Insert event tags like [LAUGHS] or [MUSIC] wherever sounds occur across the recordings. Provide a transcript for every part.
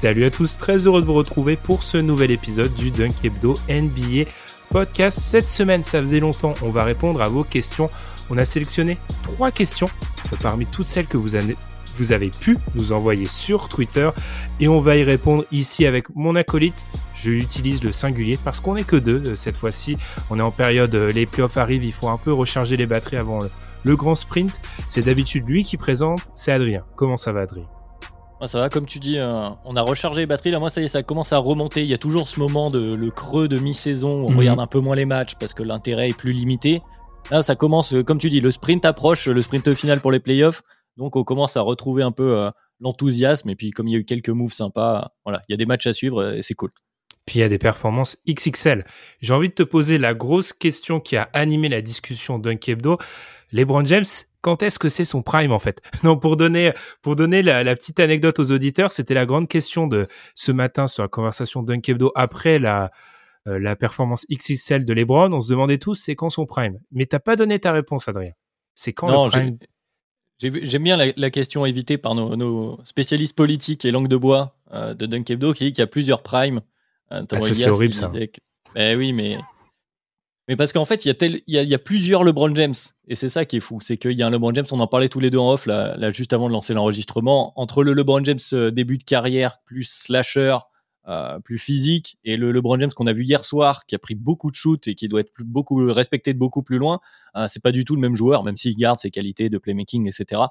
Salut à tous, très heureux de vous retrouver pour ce nouvel épisode du Dunk Hebdo NBA Podcast. Cette semaine, ça faisait longtemps, on va répondre à vos questions. On a sélectionné trois questions parmi toutes celles que vous avez, pu nous envoyer sur Twitter et on va y répondre ici avec mon acolyte. Je utilise le singulier parce qu'on n'est que deux euh, cette fois-ci. On est en période, euh, les playoffs arrivent, il faut un peu recharger les batteries avant le grand sprint. C'est d'habitude lui qui présente, c'est Adrien. Comment ça va Adrien? Ça va, comme tu dis, euh, on a rechargé les batteries. Là, moi, ça y est, ça commence à remonter. Il y a toujours ce moment de le creux de mi-saison. On Mhm. regarde un peu moins les matchs parce que l'intérêt est plus limité. Là, ça commence, euh, comme tu dis, le sprint approche, le sprint final pour les playoffs. Donc, on commence à retrouver un peu euh, l'enthousiasme. Et puis, comme il y a eu quelques moves sympas, voilà, il y a des matchs à suivre et c'est cool. Puis il y a des performances XXL. J'ai envie de te poser la grosse question qui a animé la discussion Dunk Hebdo. LeBron James, quand est-ce que c'est son prime en fait? [LAUGHS] Non, pour donner pour donner la, la petite anecdote aux auditeurs, c'était la grande question de ce matin sur la conversation Dunk Hebdo après la euh, la performance XXL de LeBron. On se demandait tous c'est quand son prime? Mais t'as pas donné ta réponse, Adrien. C'est quand Non, le prime? J'aime bien la, la question évitée par nos, nos spécialistes politiques et langue de bois euh, de Dunk Hebdo qui dit qu'il y a plusieurs primes. Euh, Ah, c'est horrible, ça. que- Eh oui, mais mais parce qu'en fait, il y, a y, a, plusieurs LeBron James. Et c'est ça qui est fou. C'est qu'il y a un LeBron James, on en parlait tous les deux en off, là, juste avant de lancer l'enregistrement. Entre le LeBron James euh, début de carrière, plus slasher, euh, plus physique, et le LeBron James qu'on a vu hier soir, qui a pris beaucoup de shoots et qui doit être plus, beaucoup, respecté de beaucoup plus loin, euh, c'est pas du tout le même joueur, même s'il garde ses qualités de playmaking, etc.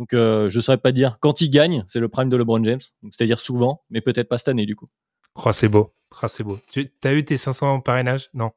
Donc euh, je saurais pas dire. Quand il gagne, c'est le prime de LeBron James. C'est-à-dire souvent, mais peut-être pas cette année du coup. Oh, c'est beau. Oh, c'est beau. Tu as eu tes 500 parrainages? Non.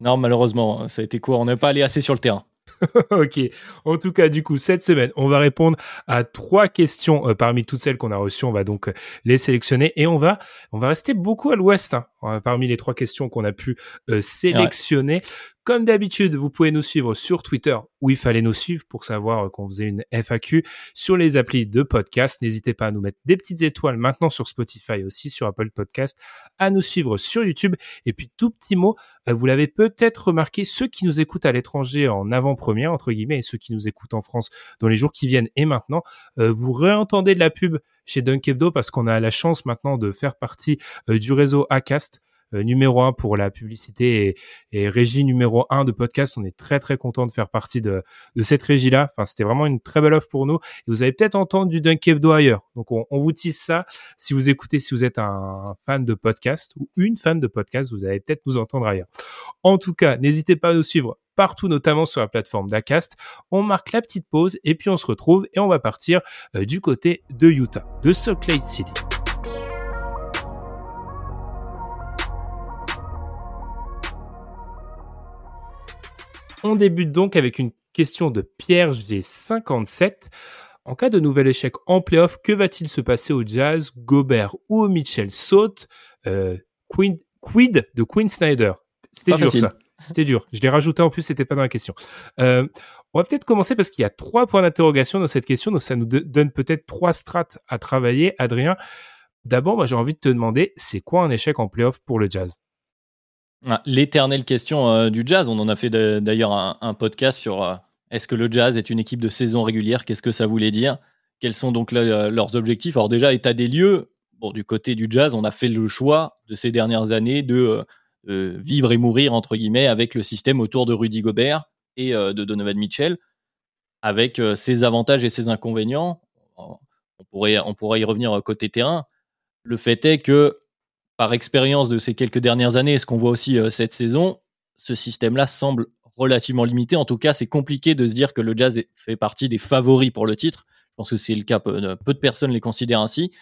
Non, malheureusement, ça a été court. On n'est pas allé assez sur le terrain. [LAUGHS] ok. En tout cas, du coup, cette semaine, on va répondre à trois questions euh, parmi toutes celles qu'on a reçues. On va donc euh, les sélectionner et on va, on va rester beaucoup à l'ouest hein, parmi les trois questions qu'on a pu euh, sélectionner. Comme d'habitude, vous pouvez nous suivre sur Twitter où il fallait nous suivre pour savoir euh, qu'on faisait une FAQ sur les applis de podcast. N'hésitez pas à nous mettre des petites étoiles maintenant sur Spotify aussi sur Apple Podcast, à nous suivre sur YouTube. Et puis tout petit mot, euh, vous l'avez peut-être remarqué, ceux qui nous écoutent à l'étranger en avant-première, entre guillemets, et ceux qui nous écoutent en France dans les jours qui viennent et maintenant, euh, vous réentendez de la pub chez Dunk Hebdo parce qu'on a la chance maintenant de faire partie euh, du réseau Acast. euh, numéro un pour la publicité et, régie numéro un de podcast. On est très très content de faire partie de, cette régie-là. Enfin, c'était vraiment une très belle offre pour nous. Et vous avez peut-être entendu du Dunk ailleurs. Donc, on, on vous tisse ça. Si vous écoutez, si vous êtes un fan de podcast ou une fan de podcast, vous allez peut-être nous entendre ailleurs. En tout cas, n'hésitez pas à nous suivre partout, notamment sur la plateforme d'Acast. On marque la petite pause et puis on se retrouve et on va partir euh, du côté de Utah, de Salt Lake City. On débute donc avec une question de Pierre G57. En cas de nouvel échec en playoff, que va-t-il se passer au Jazz, Gobert ou au Mitchell saute euh, Queen, Quid de Queen Snyder C'était dur facile. ça. C'était dur. Je l'ai rajouté en plus, c'était pas dans la question. Euh, on va peut-être commencer parce qu'il y a trois points d'interrogation dans cette question, donc ça nous donne peut-être trois strates à travailler. Adrien, d'abord, moi j'ai envie de te demander, c'est quoi un échec en playoff pour le Jazz? Ah, L'éternelle question euh, du jazz. On en a fait d'ailleurs un, podcast sur euh, est-ce que le jazz est une équipe de saison régulière? Qu'est-ce que ça voulait dire? Quels sont donc le- leurs objectifs? Alors déjà, état des lieux. Bon, du côté du jazz, on a fait le choix de ces dernières années de vivre et mourir entre guillemets avec le système autour de Rudy Gobert et euh, de Donovan Mitchell, avec euh, ses avantages et ses inconvénients. On pourrait, on pourrait y revenir euh, côté terrain. Le fait est que par expérience de ces quelques dernières années, et ce qu'on voit aussi euh, cette saison, ce système-là semble relativement limité. En tout cas, c'est compliqué de se dire que le Jazz fait partie des favoris pour le titre. Je pense que c'est le cas, peu de personnes les considèrent ainsi.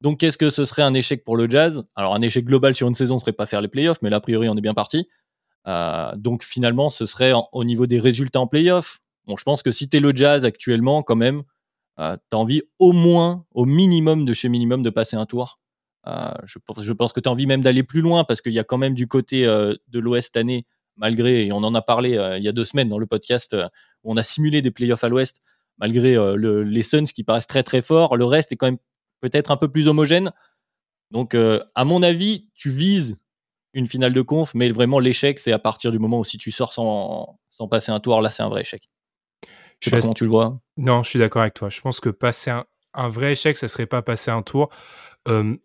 Donc, qu'est-ce que ce serait un échec pour le Jazz? Alors, un échec global sur une saison ne serait pas faire les playoffs, mais là, a priori, on est bien parti. Euh, donc, finalement, ce serait au niveau des résultats en playoffs. Bon, je pense que si tu es le Jazz actuellement, quand même, euh, tu as envie au moins, au minimum de chez minimum, de passer un tour. Euh, je, pense que tu as envie même d'aller plus loin parce qu'il y a quand même du côté de l'Ouest année, malgré, et on en a parlé il y a deux semaines dans le podcast, où on a simulé des playoffs à l'Ouest, malgré le, les Suns qui paraissent très très forts, le reste est quand même peut-être un peu plus homogène. Donc, euh, à mon avis, tu vises une finale de conf, mais vraiment l'échec, c'est à partir du moment où si tu sors sans, sans passer un tour, là, c'est un vrai échec. Je sais pas comment tu le vois. Non, je suis d'accord avec toi. Je pense que passer un, un, vrai échec, ça serait pas passer un tour. Euh,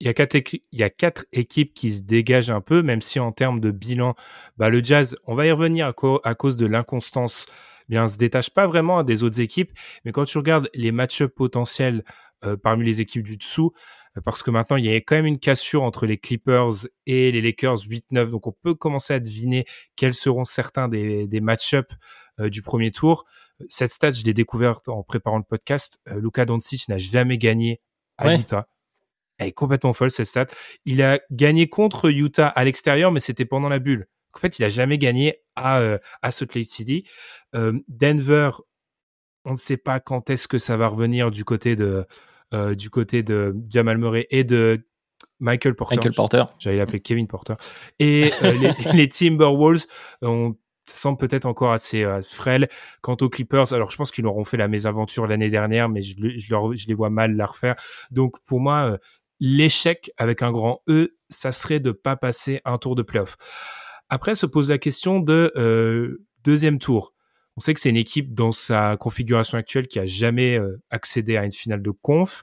il y, a quatre il y a quatre équipes qui se dégagent un peu, même si en termes de bilan, bah, le Jazz, on va y revenir à, à cause de l'inconstance, bien, se détache pas vraiment des autres équipes. Mais quand tu regardes les match-ups potentiels euh, parmi les équipes du dessous, euh, parce que maintenant il y a quand même une cassure entre les Clippers et les Lakers 8-9, donc on peut commencer à deviner quels seront certains des, des match-ups euh, du premier tour. Cette stat, je l'ai découverte en préparant le podcast. Luka Doncic n'a jamais gagné à Utah. Elle est complètement folle cette stat. Il a gagné contre Utah à l'extérieur, mais c'était pendant la bulle. En fait, il a jamais gagné à, à Salt Lake City. Denver, on ne sait pas quand est-ce que ça va revenir du côté de, euh, du côté de Jamal Murray et de Michael Porter. Michael Porter. J'allais l'appeler Kevin Porter. Et euh, [LAUGHS] les, les, Timberwolves on semble peut-être encore assez euh, frêles. Quant aux Clippers, alors je pense qu'ils auront fait la mésaventure l'année dernière, mais je, je, je, les vois mal la refaire. Donc pour moi, l'échec avec un grand E, ça serait de pas passer un tour de playoff. Après se pose la question de deuxième tour. On sait que c'est une équipe dans sa configuration actuelle qui a jamais euh, accédé à une finale de conf.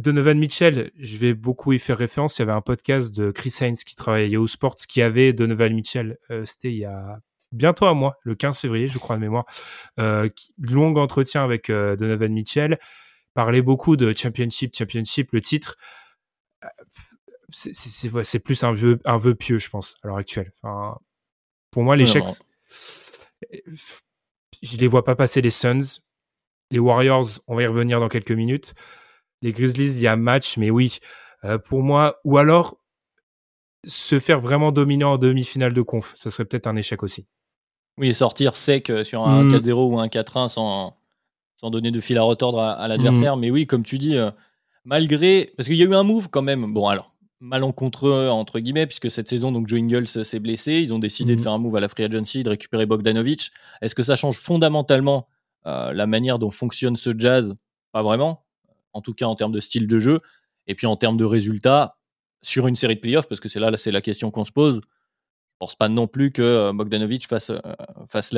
Donovan Mitchell, je vais beaucoup y faire référence. Il y avait un podcast de Chris Haynes qui travaillait au Sports qui avait Donovan Mitchell. Euh, c'était il y a bientôt un mois, le 15 février, je crois de mémoire. Euh, long entretien avec euh, Donovan Mitchell. Parlait beaucoup de championship, championship, le titre. C'est plus un vœu, un vœu pieux, je pense, à l'heure actuelle. Enfin, pour moi, l'échec, je les vois pas passer les Suns. Les Warriors, on va y revenir dans quelques minutes. Les Grizzlies, il y a match, mais oui, euh, pour moi, ou alors se faire vraiment dominer en demi-finale de conf, ce serait peut-être un échec aussi. Oui, sortir sec euh, sur un 4-0 mm. ou un 4-1 sans, sans donner de fil à retordre à, l'adversaire. Mm. Mais oui, comme tu dis, euh, malgré. Parce qu'il y a eu un move quand même. Bon, alors, malencontreux entre guillemets puisque cette saison donc Joe Ingles s'est blessé. Ils ont décidé de mhm. faire un move à la free agency de récupérer Bogdanovic. Est-ce que ça change fondamentalement euh, la manière dont fonctionne ce jazz? Pas vraiment. En tout cas en termes de style de jeu. Et puis en termes de résultats sur une série de playoffs parce que c'est là, c'est la question qu'on se pose je pense pas non plus que euh, Bogdanovic fasse, euh, fasse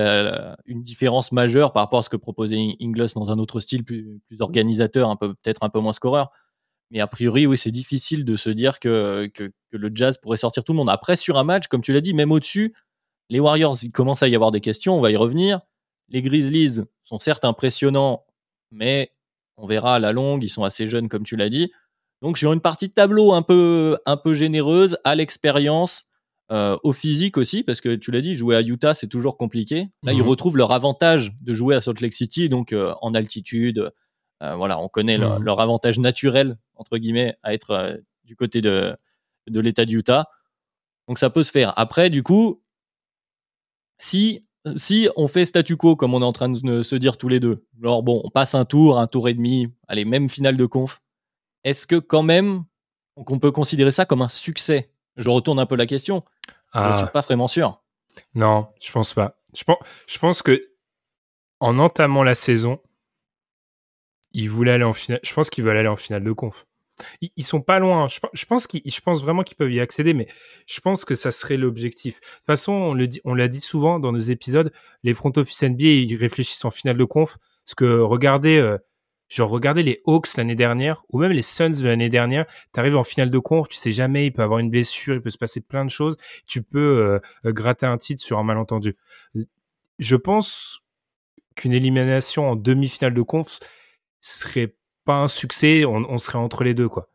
une différence majeure par rapport à ce que proposait Ingles dans un autre style plus, plus organisateur un peu peut-être un peu moins scoreur mais a priori, oui, c'est difficile de se dire que, que, le Jazz pourrait sortir tout le monde. Après, sur un match, comme tu l'as dit, même au-dessus, les Warriors, il commence à y avoir des questions, on va y revenir. Les Grizzlies sont certes impressionnants, mais on verra à la longue, ils sont assez jeunes, comme tu l'as dit. Donc, sur une partie de tableau un peu, un peu généreuse, à l'expérience, euh, au physique aussi, parce que tu l'as dit, jouer à Utah, c'est toujours compliqué. Là, ils mhm. retrouvent leur avantage de jouer à Salt Lake City, donc euh, en altitude. Euh, voilà, on connaît leur, mhm. leur, avantage naturel entre guillemets, à être euh, du côté de, de l'État d'Utah. Donc ça peut se faire. Après, du coup, si, si on fait statu quo, comme on est en train de se dire tous les deux, alors bon, on passe un tour, un tour et demi, allez, même finale de conf, est-ce que quand même, on peut considérer ça comme un succès? Je retourne un peu la question. Je ne suis ah. pas vraiment sûr. Non, je pense pas. Je pense, je pense que en entamant la saison, ils voulaient aller en finale. Je pense qu'ils veulent aller en finale de conf. Ils, sont pas loin. Je, pense je pense vraiment qu'ils peuvent y accéder, mais je pense que ça serait l'objectif. De toute façon, on le dit, on l'a dit souvent dans nos épisodes, les front office NBA, ils réfléchissent en finale de conf. Parce que regardez, euh, genre regardez les Hawks l'année dernière, ou même les Suns de l'année dernière, tu arrives en finale de conf, tu sais jamais, il peut avoir une blessure, il peut se passer plein de choses, tu peux euh, euh, gratter un titre sur un malentendu. Je pense qu'une élimination en demi-finale de conf serait pas un succès, on, serait entre les deux, quoi.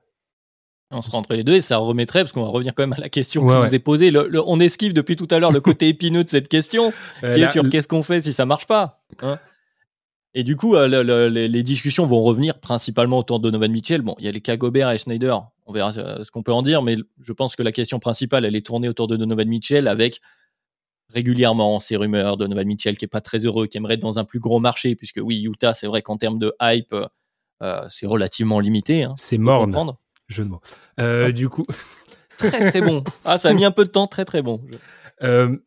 On se entre les deux et ça remettrait, parce qu'on va revenir quand même à la question qui nous est posée. on esquive depuis tout à l'heure le côté [LAUGHS] épineux de cette question, qui est sur qu'est-ce qu'on fait si ça marche pas. Hein. et du coup, euh, les discussions vont revenir principalement autour de Donovan Mitchell. Bon, il y a les cas Gobert et Schneider, on verra euh, ce qu'on peut en dire, mais je pense que la question principale, elle est tournée autour de Donovan Mitchell avec régulièrement ces rumeurs de Donovan Mitchell qui est pas très heureux, qui aimerait être dans un plus gros marché, puisque oui, Utah, c'est vrai qu'en termes de hype, euh, c'est relativement limité. Hein, c'est mort. Jeu de mots. Euh, du coup. [LAUGHS] très très bon. Ah, ça a mis un peu de temps, très très bon. Euh,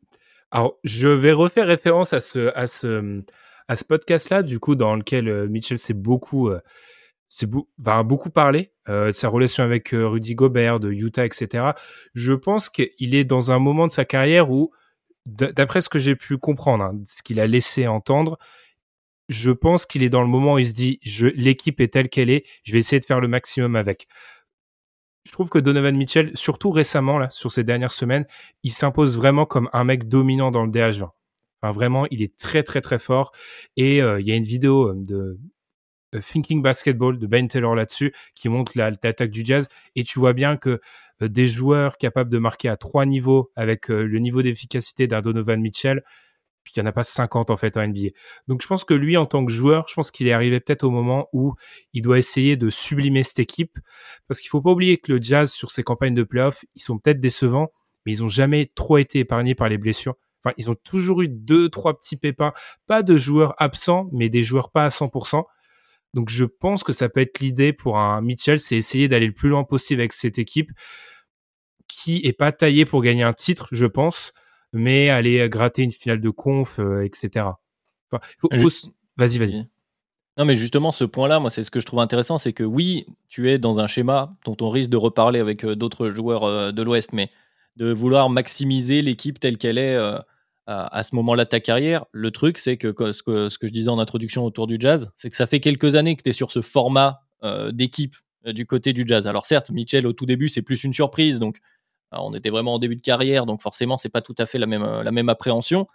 alors, je vais refaire référence à ce, à ce, à ce podcast-là, du coup, dans lequel euh, Mitchell s'est beaucoup, c'est va beaucoup parler de sa relation avec Rudy Gobert, de Utah, etc. Je pense qu'il est dans un moment de sa carrière où, d'après ce que j'ai pu comprendre, hein, ce qu'il a laissé entendre, je pense qu'il est dans le moment où il se dit, l'équipe est telle qu'elle est, je vais essayer de faire le maximum avec je trouve que Donovan Mitchell, surtout récemment, là, sur ces dernières semaines, il s'impose vraiment comme un mec dominant dans le DH20. Enfin, vraiment, il est très, très, très fort. Et euh, il y a une vidéo euh, de Thinking Basketball de Ben Taylor là-dessus qui montre l'attaque du Jazz. Et tu vois bien que euh, des joueurs capables de marquer à trois niveaux avec le niveau d'efficacité d'un Donovan Mitchell, puis il n'y en a pas 50 en fait en NBA. Donc je pense que lui, en tant que joueur, je pense qu'il est arrivé peut-être au moment où il doit essayer de sublimer cette équipe, parce qu'il faut pas oublier que le Jazz, sur ses campagnes de playoffs, ils sont peut-être décevants, mais ils ont jamais trop été épargnés par les blessures. Enfin, ils ont toujours eu deux, trois petits pépins, pas de joueurs absents, mais des joueurs pas à 100%. Donc je pense que ça peut être l'idée pour un Mitchell, c'est essayer d'aller le plus loin possible avec cette équipe qui est pas taillée pour gagner un titre, je pense, mais aller gratter une finale de conf, euh, etc. Vas-y, vas-y. Non, mais justement, ce point-là, moi, c'est ce que je trouve intéressant, c'est que oui, tu es dans un schéma dont on risque de reparler avec euh, d'autres joueurs euh, de l'Ouest, mais de vouloir maximiser l'équipe telle qu'elle est à, ce moment-là de ta carrière. Le truc, c'est que ce, que ce, que je disais en introduction autour du jazz, c'est que ça fait quelques années que tu es sur ce format d'équipe du côté du jazz. Alors certes, Mitchell, au tout début, c'est plus une surprise, donc on était vraiment en début de carrière, donc forcément, c'est pas tout à fait la même, la même appréhension.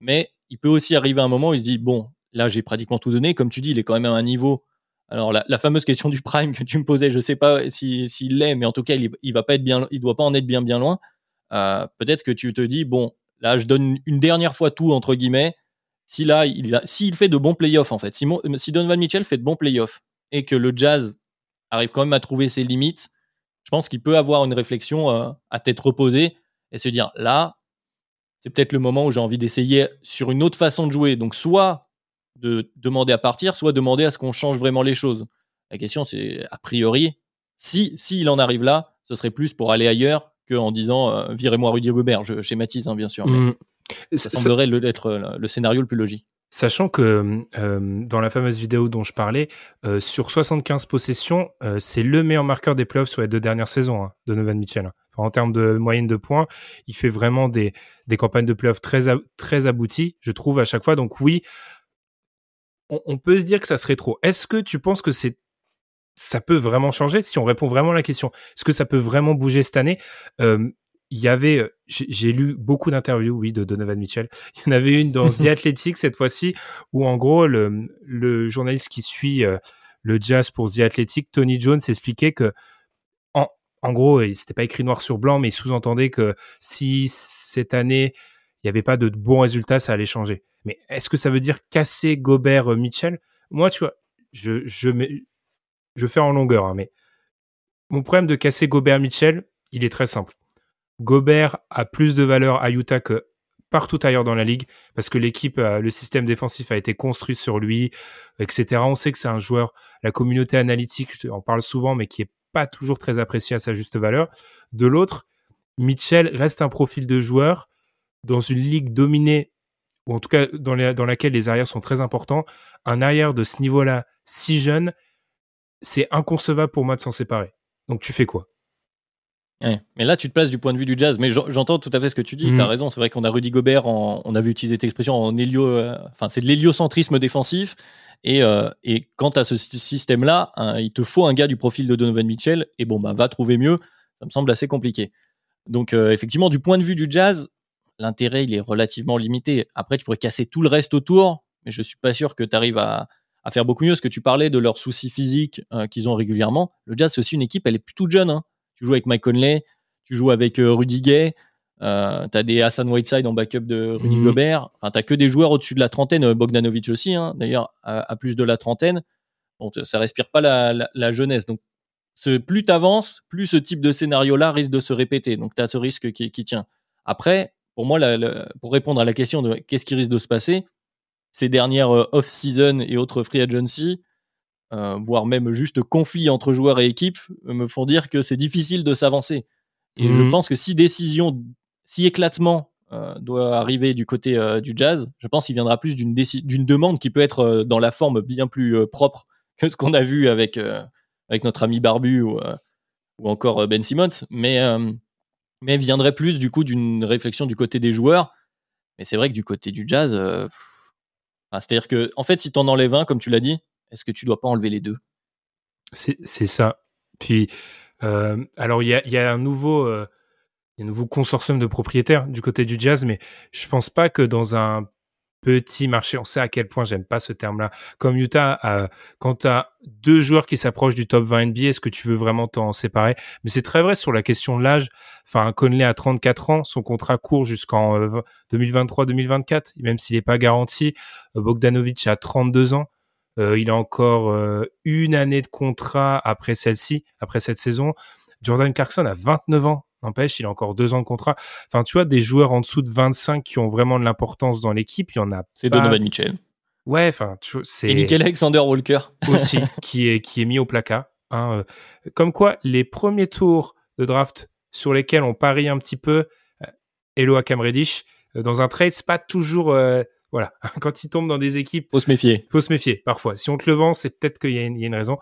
Mais il peut aussi arriver un moment où il se dit bon, là, j'ai pratiquement tout donné. Comme tu dis, il est quand même à un niveau. Alors, la, fameuse question du prime que tu me posais, je sais pas s'il si, l'est, mais en tout cas, il, il va être bien, il doit pas en être bien, bien loin. Euh, peut-être que tu te dis bon, là, je donne une dernière fois tout entre guillemets. Si là, il s'il fait de bons playoffs en fait, si, si Donovan Mitchell fait de bons playoffs et que le Jazz arrive quand même à trouver ses limites, je pense qu'il peut avoir une réflexion euh, à tête reposée et se dire là, c'est peut-être le moment où j'ai envie d'essayer sur une autre façon de jouer. Donc, soit de demander à partir, soit demander à ce qu'on change vraiment les choses. La question, c'est a priori, si s'il en arrive là, ce serait plus pour aller ailleurs qu'en disant euh, virez-moi Rudy Gobert. Je schématise, hein, bien sûr. Mais mmh. Ça, semblerait être le scénario le plus logique. Sachant que euh, dans la fameuse vidéo dont je parlais, euh, sur 75 possessions, euh, c'est le meilleur marqueur des playoffs sur les deux dernières saisons hein, de Novan Mitchell. en termes de moyenne de points, il fait vraiment des, campagnes de playoffs très, très abouties, je trouve, à chaque fois. Donc oui, on, on peut se dire que ça serait trop. Est-ce que tu penses que c'est ça peut vraiment changer? Si on répond vraiment à la question Est-ce que ça peut vraiment bouger cette année? Il y avait, euh, j'ai lu beaucoup d'interviews, oui, de Donovan Mitchell. [LAUGHS] Il y en avait une dans The [LAUGHS] Athletic cette fois-ci, où en gros, le, le journaliste qui suit euh, le jazz pour The Athletic, Tony Jones, expliquait que, en, en gros, c'était pas écrit noir sur blanc, mais il sous-entendait que si cette année, il n'y avait pas de bons résultats, ça allait changer. Mais est-ce que ça veut dire casser Gobert euh, Mitchell? Moi, tu vois, je, je, je fais en longueur, hein, mais mon problème de casser Gobert Mitchell, il est très simple Gobert a plus de valeur à Utah que partout ailleurs dans la ligue parce que l'équipe, euh, le système défensif a été construit sur lui, etc. On sait que c'est un joueur, la communauté analytique en parle souvent, mais qui est pas toujours très apprécié à sa juste valeur. De l'autre, Mitchell reste un profil de joueur dans une ligue dominée, ou en tout cas dans, dans laquelle les arrières sont très importants. Un arrière de ce niveau-là, si jeune, c'est inconcevable pour moi de s'en séparer. Donc tu fais quoi? Mais là, tu te places du point de vue du jazz. Mais j'entends tout à fait ce que tu dis. Tu as mm. raison. C'est vrai qu'on a Rudy Gobert, on avait utilisé cette expression en hélio. Euh, enfin, c'est de l'héliocentrisme défensif. Et, euh, et quant à ce système-là, hein, il te faut un gars du profil de Donovan Mitchell. Et bon, bah, va trouver mieux. Ça me semble assez compliqué. Donc, euh, effectivement, du point de vue du jazz, l'intérêt, il est relativement limité. Après, tu pourrais casser tout le reste autour. Mais je suis pas sûr que tu arrives à, faire beaucoup mieux. Parce que tu parlais de leurs soucis physiques qu'ils ont régulièrement. Le jazz, c'est aussi une équipe, elle est plutôt jeune. Hein. Tu joues avec Mike Conley, tu joues avec Rudy Gay, euh, tu as des Hassan Whiteside en backup de Rudy mhm. Gobert. Enfin, tu que des joueurs au-dessus de la trentaine. Bogdanovic aussi, hein, d'ailleurs, à, plus de la trentaine. Bon, ça respire pas la, jeunesse. Donc, ce, plus tu avances, plus ce type de scénario-là risque de se répéter. Donc, tu as ce risque qui, tient. Après, pour moi, pour répondre à la question de qu'est-ce qui risque de se passer, ces dernières euh, off-season et autres free agency, euh, voire même juste conflits entre joueurs et équipes, me font dire que c'est difficile de s'avancer. Et je mhm. pense que si décision si éclatement euh, doit arriver du côté euh, du jazz, je pense qu'il viendra plus d'une demande qui peut être dans la forme bien plus propre [LAUGHS] que ce qu'on a vu avec, avec notre ami Barbu ou, ou encore Ben Simmons, mais, mais viendrait plus du coup d'une réflexion du côté des joueurs. Mais c'est vrai que du côté du jazz, c'est-à-dire que en fait, si tu en enlèves un, comme tu l'as dit, est-ce que tu dois pas enlever les deux? C'est ça. Puis, alors il y a, un nouveau consortium de propriétaires du côté du jazz, mais je pense pas que dans un petit marché, on sait à quel point j'aime pas ce terme-là. Comme Utah, quand tu as deux joueurs qui s'approchent du top 20 NBA, est-ce que tu veux vraiment t'en séparer? Mais c'est très vrai sur la question de l'âge. Enfin, Conley a 34 ans, son contrat court jusqu'en 2023-2024, euh, même s'il n'est pas garanti. Euh, Bogdanovic a 32 ans. Il a encore une année de contrat après celle-ci, après cette saison. Jordan Clarkson a 29 ans. N'empêche, il a encore deux ans de contrat. Enfin, tu vois, des joueurs en dessous de 25 qui ont vraiment de l'importance dans l'équipe, il y en a C'est Donovan Mitchell. Ouais, enfin, c'est... Et Nickel Alexander Walker. [LAUGHS] aussi, qui est, qui est mis au placard. Hein, euh. Comme quoi, les premiers tours de draft sur lesquels on parie un petit peu, euh, Hello à Cam Reddish, euh, dans un trade, c'est pas toujours... voilà, [LAUGHS] quand il tombe dans des équipes... Faut se méfier. Faut se méfier, parfois. Si on te le vend, c'est peut-être qu'il y, y, a une raison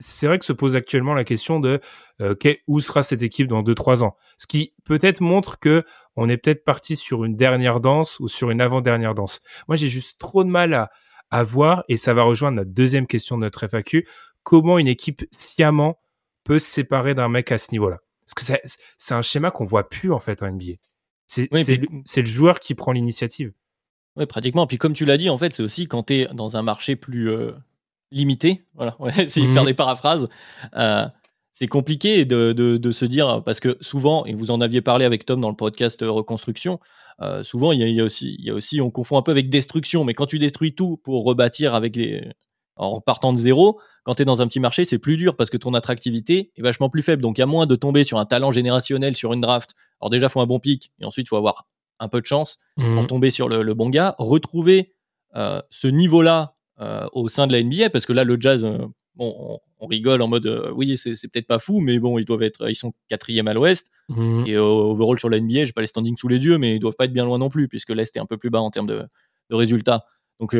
c'est vrai que se pose actuellement la question de euh, où sera cette équipe dans 2-3 ans? Ce qui peut-être montre que on est peut-être parti sur une dernière danse ou sur une avant-dernière danse. Moi, j'ai juste trop de mal à, à voir, et ça va rejoindre notre deuxième question de notre FAQ, comment une équipe sciemment peut se séparer d'un mec à ce niveau-là? Parce que c'est un schéma qu'on voit plus en fait en NBA. C'est le, joueur qui prend l'initiative. Oui, pratiquement. Puis comme tu l'as dit, en fait, c'est aussi quand tu es dans un marché plus, euh, limité. Voilà, on va essayer de faire mhm. des paraphrases. Euh, c'est compliqué de, de, se dire, parce que souvent, et vous en aviez parlé avec Tom dans le podcast Reconstruction, euh, souvent il y, a, aussi, il y a aussi, on confond un peu avec destruction, mais quand tu détruis tout pour rebâtir avec les, en partant de zéro, quand tu es dans un petit marché, c'est plus dur parce que ton attractivité est vachement plus faible. Donc il y a moins de tomber sur un talent générationnel sur une draft. Alors déjà, il faut un bon pic, et ensuite, il faut avoir un peu de chance pour mhm. tomber sur le, bon gars. Retrouver euh, ce niveau-là euh, au sein de la NBA parce que là le jazz euh, bon on, rigole en mode oui c'est, peut-être pas fou mais bon ils doivent être ils sont quatrième à l'ouest mmh. et overall sur la NBA j'ai pas les standings sous les yeux mais ils doivent pas être bien loin non plus puisque l'est est un peu plus bas en termes de, résultats donc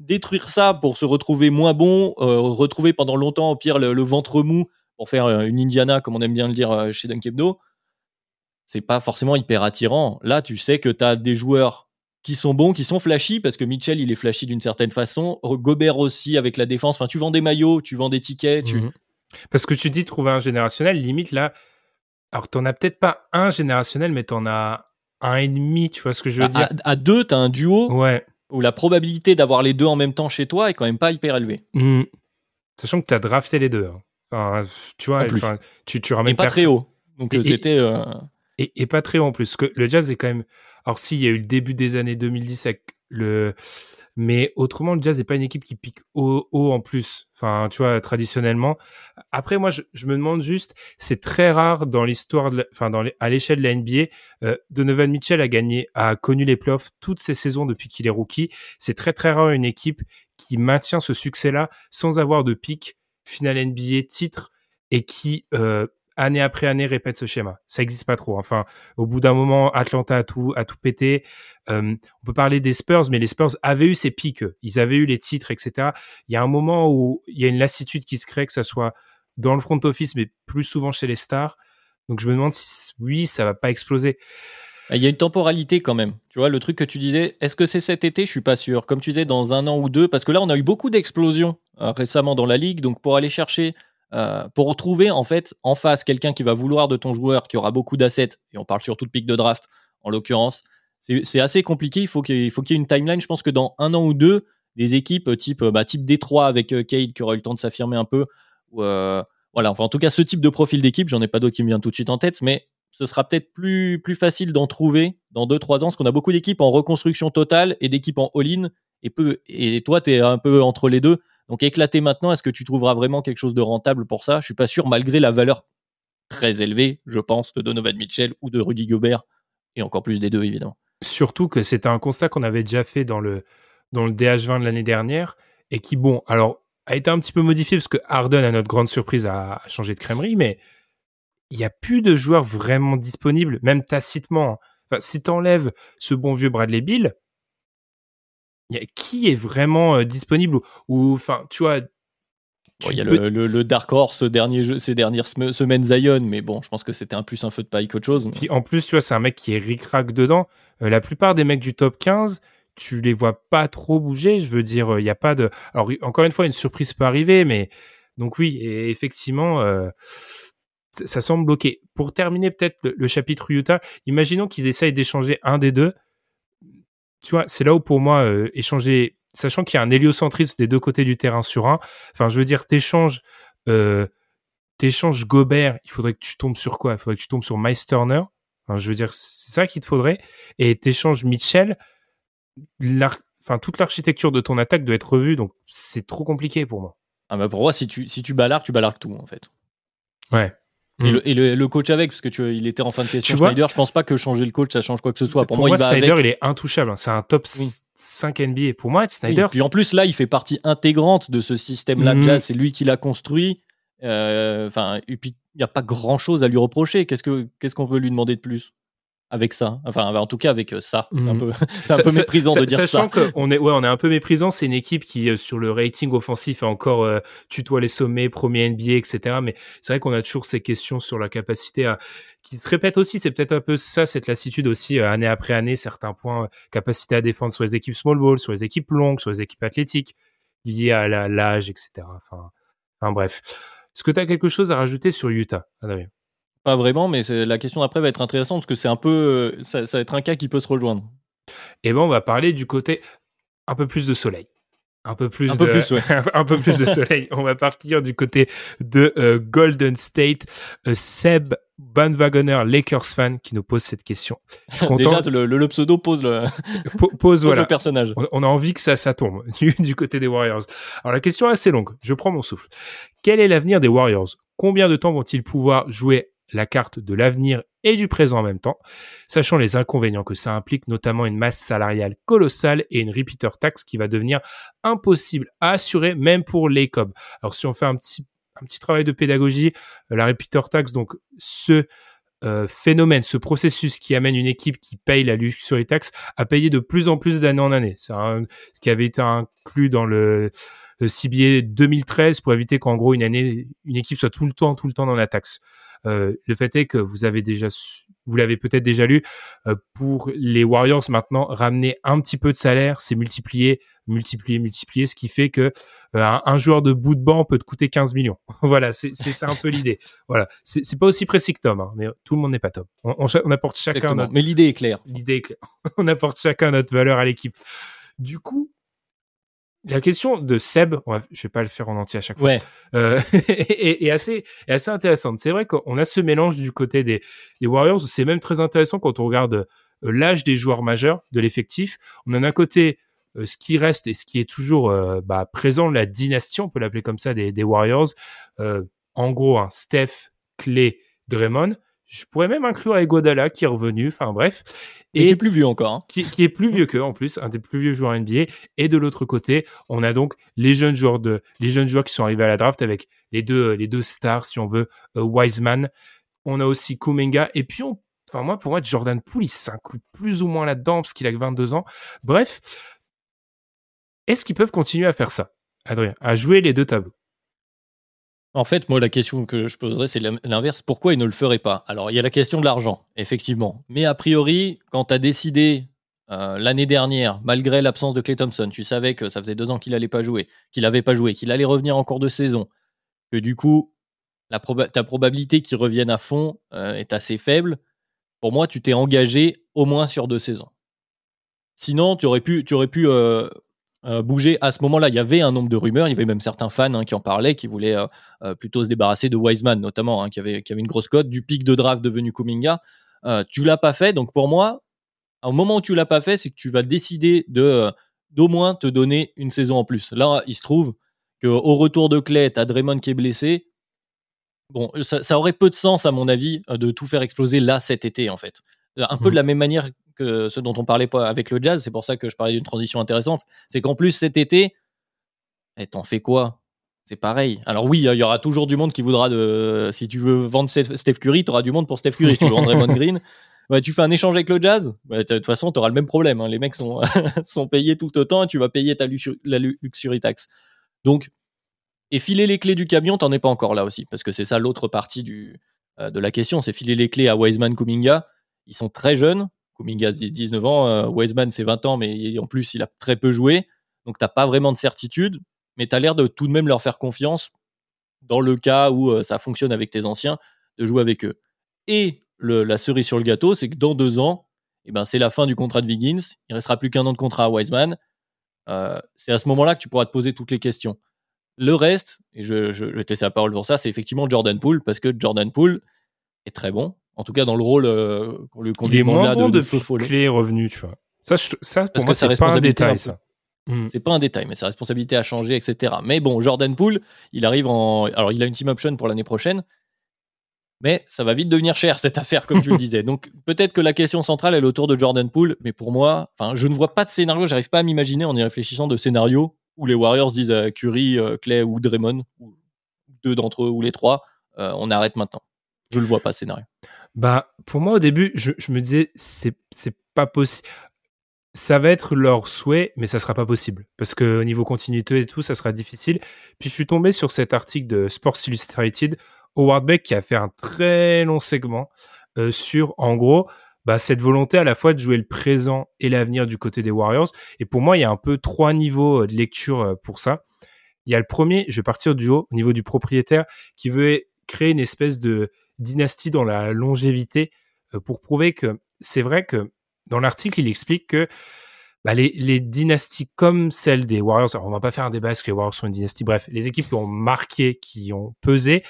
détruire ça pour se retrouver moins bon retrouver pendant longtemps au pire le, ventre mou pour faire une Indiana comme on aime bien le dire chez Dunkebdo c'est pas forcément hyper attirant là tu sais que tu as des joueurs qui sont bons, qui sont flashy, parce que Mitchell, il est flashy d'une certaine façon. Gobert aussi, avec la défense. Enfin, tu vends des maillots, tu vends des tickets. Tu... Mhm. Parce que tu dis trouver un générationnel, limite là. Alors, t'en as peut-être pas un générationnel, mais t'en as un et demi, tu vois ce que je veux dire? À, deux, t'as un duo. Ouais. Où la probabilité d'avoir les deux en même temps chez toi est quand même pas hyper élevée. Mhm. Sachant que t'as drafté les deux. Hein. Enfin, tu vois, tu, tu ramènes. Et pas très haut. Donc, c'était. Euh, et, et, pas très haut en plus. Que le jazz est quand même alors si, il y a eu le début des années 2010 avec le... Mais autrement, le Jazz n'est pas une équipe qui pique haut, haut, en plus. Enfin, tu vois, traditionnellement. Après, moi, je, me demande juste, c'est très rare dans l'histoire, enfin, dans à l'échelle de la NBA. Euh, Donovan Mitchell a gagné, a connu les playoffs toutes ces saisons depuis qu'il est rookie. C'est très très rare une équipe qui maintient ce succès-là sans avoir de pic final NBA titre et qui euh, année après année répète ce schéma. Ça n'existe pas trop. Enfin, au bout d'un moment, Atlanta a tout, a tout pété. Euh, on peut parler des Spurs, mais les Spurs avaient eu ces pics. Ils avaient eu les titres, etc. Il y a un moment où il y a une lassitude qui se crée, que ça soit dans le front office, mais plus souvent chez les stars. Donc je me demande si oui, ça va pas exploser. Il y a une temporalité quand même. Tu vois, le truc que tu disais, est-ce que c'est cet été? Je suis pas sûr. Comme tu disais, dans un an ou deux, parce que là, on a eu beaucoup d'explosions euh, récemment dans la ligue. Donc pour aller chercher euh, pour retrouver en fait en face quelqu'un qui va vouloir de ton joueur, qui aura beaucoup d'assets, et on parle surtout de pic de draft en l'occurrence, c'est assez compliqué. Il faut qu'il y, ait une timeline. Je pense que dans un an ou deux, des équipes type, bah, type Détroit avec euh, Cade qui aura eu le temps de s'affirmer un peu, euh, voilà, enfin, en tout cas, ce type de profil d'équipe, j'en ai pas d'autres qui me viennent tout de suite en tête, mais ce sera peut-être plus, plus facile d'en trouver dans 2-3 ans, parce qu'on a beaucoup d'équipes en reconstruction totale et d'équipes en all-in. Et, et toi, tu es un peu entre les deux. Donc éclater maintenant, est-ce que tu trouveras vraiment quelque chose de rentable pour ça? Je suis pas sûr, malgré la valeur très élevée, je pense, de Donovan Mitchell ou de Rudy Gobert, et encore plus des deux, évidemment. Surtout que c'était un constat qu'on avait déjà fait dans le, dans le DH20 de l'année dernière, et qui, bon, alors, a été un petit peu modifié parce que Harden, à notre grande surprise, a, changé de crèmerie, mais il n'y a plus de joueurs vraiment disponibles, même tacitement. Enfin, si t'enlèves ce bon vieux Bradley Bill, y a, qui est vraiment euh, disponible ou, enfin, tu vois. Il y a le, Dark Horse dernier jeu, ces dernières semaines Zion, mais bon, je pense que c'était un plus un feu de paille qu'autre chose. Puis en plus, tu vois, c'est un mec qui est ric-rac dedans. Euh, la plupart des mecs du top 15, tu les vois pas trop bouger. Je veux dire, il n'y a pas de. Alors encore une fois, une surprise peut arriver, mais donc oui, et effectivement, euh, ça semble bloqué. Pour terminer peut-être le, chapitre Utah, imaginons qu'ils essayent d'échanger un des deux. Tu vois, c'est là où pour moi euh, échanger, sachant qu'il y a un héliocentrisme des deux côtés du terrain sur un. Enfin, je veux dire, t'échanges. Euh, t'échanges Gobert, il faudrait que tu tombes sur quoi? Il faudrait que tu tombes sur Turner. Enfin, je veux dire, c'est ça qu'il te faudrait. Et t'échanges Mitchell enfin, toute l'architecture de ton attaque doit être revue, donc c'est trop compliqué pour moi. Ah bah pour moi, si tu, si tu balarques, tu balarques tout, en fait. Ouais. Et, le, et le, coach avec, parce que tu, il était en fin de question, Snyder, je pense pas que changer le coach, ça change quoi que ce soit. Pour, moi, il Snyder, il est intouchable. Hein. C'est un top 5 NBA. Pour moi, Snyder. Et en plus, là, il fait partie intégrante de ce système-là mm C'est lui qui l'a construit. Euh, enfin, et puis, il n'y a pas grand-chose à lui reprocher. Qu'est-ce qu'on ce qu'on peut lui demander de plus? Avec ça. Enfin, en tout cas, avec euh, ça. C'est un mmh. peu, [LAUGHS] un peu méprisant de dire ça. Sachant qu'on est, ouais, on est un peu méprisant. C'est une équipe qui, euh, sur le rating offensif, a encore euh, tutoie les sommets, premier NBA, etc. Mais c'est vrai qu'on a toujours ces questions sur la capacité à, qui se répètent aussi. C'est peut-être un peu ça, cette lassitude aussi, année après année, certains points, capacité à défendre sur les équipes small ball, sur les équipes longues, sur les équipes athlétiques, liées à l'âge, etc. Enfin, enfin bref. Est-ce que tu as quelque chose à rajouter sur Utah, Adrien? Pas vraiment, mais la question d'après va être intéressante parce que c'est un peu, euh, ça, va être un cas qui peut se rejoindre. Et eh ben, on va parler du côté un peu plus de soleil. Un peu plus, un de, peu plus, [LAUGHS] un peu plus de soleil. On va partir du côté de euh, Golden State. Euh, Seb Bandwagoner, Lakers fan, qui nous pose cette question. [LAUGHS] Déjà, le, pseudo pose le, [LAUGHS] pose, voilà. le personnage. On a envie que ça, ça tombe du, côté des Warriors. Alors la question est assez longue. Je prends mon souffle. Quel est l'avenir des Warriors? Combien de temps vont-ils pouvoir jouer la carte de l'avenir et du présent en même temps, sachant les inconvénients que ça implique, notamment une masse salariale colossale et une repeater tax qui va devenir impossible à assurer même pour les Cubs. Alors si on fait un petit, un petit travail de pédagogie, euh, la repeater tax, donc ce euh, phénomène, ce processus qui amène une équipe qui paye la luxury tax à payer de plus en plus d'année en année. C'est ce qui avait été inclus dans le, le CBA 2013 pour éviter qu'en gros une année, une équipe soit tout le temps, tout le temps dans la taxe. Euh, le fait est que vous avez déjà, vous l'avez peut-être déjà lu, euh, pour les Warriors maintenant, ramener un petit peu de salaire, c'est multiplier, multiplier, multiplier, ce qui fait que euh, un, joueur de bout de banc peut te coûter 15 millions. [LAUGHS] voilà, c'est un peu l'idée. Voilà, c'est pas aussi précis que Tom, hein, mais tout le monde n'est pas Tom. On, apporte chacun. Notre... Mais l'idée est claire. L'idée est claire. [LAUGHS] on apporte chacun notre valeur à l'équipe. Du coup, la question de Seb, je je vais pas le faire en entier à chaque fois, euh, [LAUGHS] est, assez, assez intéressante. C'est vrai qu'on a ce mélange du côté des, Warriors. C'est même très intéressant quand on regarde euh, l'âge des joueurs majeurs de l'effectif. On a d'un côté euh, ce qui reste et ce qui est toujours bah, présent, la dynastie, on peut l'appeler comme ça, des, Warriors. en gros, un Steph, Clay, Draymond. Je pourrais même inclure Egodala qui est revenu. Enfin bref. Et, qui est plus vieux encore. Hein. Qui, est plus vieux qu'eux en plus, un des plus vieux joueurs NBA. Et de l'autre côté, on a donc les jeunes joueurs de, les jeunes joueurs qui sont arrivés à la draft avec les deux, les deux stars, si on veut, euh, Wiseman. On a aussi Kumenga. Et puis on, enfin moi, pour moi, Jordan Poole, il s'inclut plus ou moins là-dedans parce qu'il a que 22 ans. Bref. Est-ce qu'ils peuvent continuer à faire ça, Adrien, à jouer les deux tableaux? En fait, moi, la question que je poserais, c'est l'inverse. Pourquoi ils ne le feraient pas? Alors, il y a la question de l'argent, effectivement. Mais a priori, quand tu as décidé euh, l'année dernière, malgré l'absence de Clay Thompson, tu savais que ça faisait deux ans qu'il n'allait pas jouer, qu'il n'avait pas joué, qu'il allait revenir en cours de saison, que du coup, ta probabilité qu'il revienne à fond euh, est assez faible. Pour moi, tu t'es engagé au moins sur deux saisons. Sinon, tu aurais pu, euh, bouger à ce moment-là. Il y avait un nombre de rumeurs, il y avait même certains fans hein, qui en parlaient, qui voulaient plutôt se débarrasser de Wiseman, notamment, hein, qui, avait, qui avait une grosse cote, du pic de draft devenu Kuminga. tu l'as pas fait, donc pour moi, au moment où tu l'as pas fait, c'est que tu vas décider de d'au moins te donner une saison en plus. Là, il se trouve qu'au retour de Clay, tu as Draymond qui est blessé. Bon, ça, aurait peu de sens, à mon avis, de tout faire exploser là cet été, en fait. Un peu de mmh. la même manière que ce dont on parlait pas avec le jazz, c'est pour ça que je parlais d'une transition intéressante. C'est qu'en plus, cet été, eh, t'en fais quoi? C'est pareil. Alors oui, il y aura toujours du monde qui voudra de. Si tu veux vendre Steph Curry, tu auras du monde pour Steph Curry. Si tu veux vendre Draymond Green, [LAUGHS] tu fais un échange avec le jazz, de toute façon, tu auras le même problème. Hein. Les mecs sont, [LAUGHS] sont payés tout autant et tu vas payer ta la luxury tax. Donc, et filer les clés du camion, t'en es pas encore là aussi, parce que c'est ça l'autre partie du, euh, de la question, c'est filer les clés à Wiseman, Kuminga. Ils sont très jeunes. Kuminga, c'est 19 ans, euh, Wiseman, c'est 20 ans, mais en plus, il a très peu joué. Donc, t'as pas vraiment de certitude, mais tu as l'air de tout de même leur faire confiance dans le cas où euh, ça fonctionne avec tes anciens, de jouer avec eux. Et la cerise sur le gâteau, c'est que dans deux ans, eh ben, c'est la fin du contrat de Wiggins. Il restera plus qu'un an de contrat à Wiseman. Euh, c'est à ce moment-là que tu pourras te poser toutes les questions. Le reste, et je, je, je te laisse la parole pour ça, c'est effectivement Jordan Poole, parce que Jordan Poole est très bon. En tout cas, dans le rôle euh, qu'on lui conduit là de, de, de clé est revenu, tu vois. Ça, ça pour moi, c'est pas un détail, ça. Hmm. C'est pas un détail, mais sa responsabilité a changé, etc. Mais bon, Jordan Poole, il arrive en. Alors, il a une team option pour l'année prochaine, mais ça va vite devenir cher cette affaire, comme tu le [LAUGHS] disais. Donc peut-être que la question centrale est autour de Jordan Poole, mais pour moi, je ne vois pas de scénario. J'arrive pas à m'imaginer en y réfléchissant de scénario où les Warriors disent à Curry, euh, Clay ou Draymond, ou deux d'entre eux ou les trois, euh, on arrête maintenant. Je le vois pas ce scénario. Bah pour moi au début, je, me disais c'est pas possible. Ça va être leur souhait, mais ça sera pas possible parce que au niveau continuité et tout, ça sera difficile. Puis je suis tombé sur cet article de Sports Illustrated Howard Beck qui a fait un très long segment euh, sur, en gros, bah, cette volonté à la fois de jouer le présent et l'avenir du côté des Warriors. Et pour moi, il y a un peu trois niveaux euh, de lecture euh, pour ça. Il y a le premier, je vais partir du haut, au niveau du propriétaire, qui veut créer une espèce de dynastie dans la longévité pour prouver que c'est vrai que dans l'article, il explique que bah, les, les, dynasties comme celle des Warriors, alors on va pas faire un débat est-ce que les Warriors sont une dynastie, bref, les équipes qui ont marqué, qui ont pesé,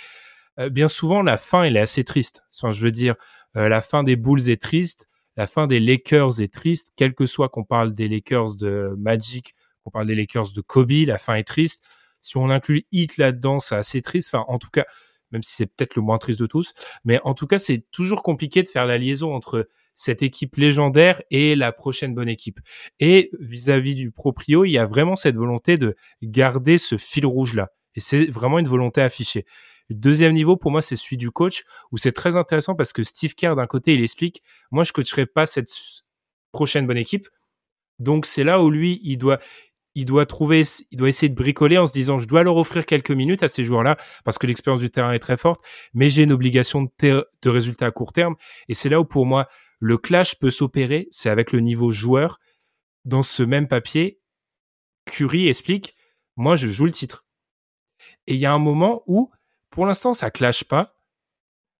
euh, bien souvent la fin elle est assez triste. Enfin, je veux dire, euh, la fin des Bulls est triste, la fin des Lakers est triste, quel que soit qu'on parle des Lakers de Magic, qu'on parle des Lakers de Kobe, la fin est triste. Si on inclut Heat là-dedans, c'est assez triste. Enfin, en tout cas, même si c'est peut-être le moins triste de tous, mais en tout cas, c'est toujours compliqué de faire la liaison entre cette équipe légendaire et la prochaine bonne équipe. Et vis-à-vis -vis du proprio, il y a vraiment cette volonté de garder ce fil rouge là. Et c'est vraiment une volonté affichée. Deuxième niveau, pour moi, c'est celui du coach, où c'est très intéressant parce que Steve Kerr, d'un côté, il explique, moi, je coacherai pas cette prochaine bonne équipe. Donc, c'est là où lui, il doit, il doit essayer de bricoler en se disant, je dois leur offrir quelques minutes à ces joueurs-là parce que l'expérience du terrain est très forte, mais j'ai une obligation de, résultats à court terme. Et c'est là où, pour moi, le clash peut s'opérer. C'est avec le niveau joueur. Dans ce même papier, Curry explique, moi, je joue le titre. Et il y a un moment où pour l'instant, ça clash pas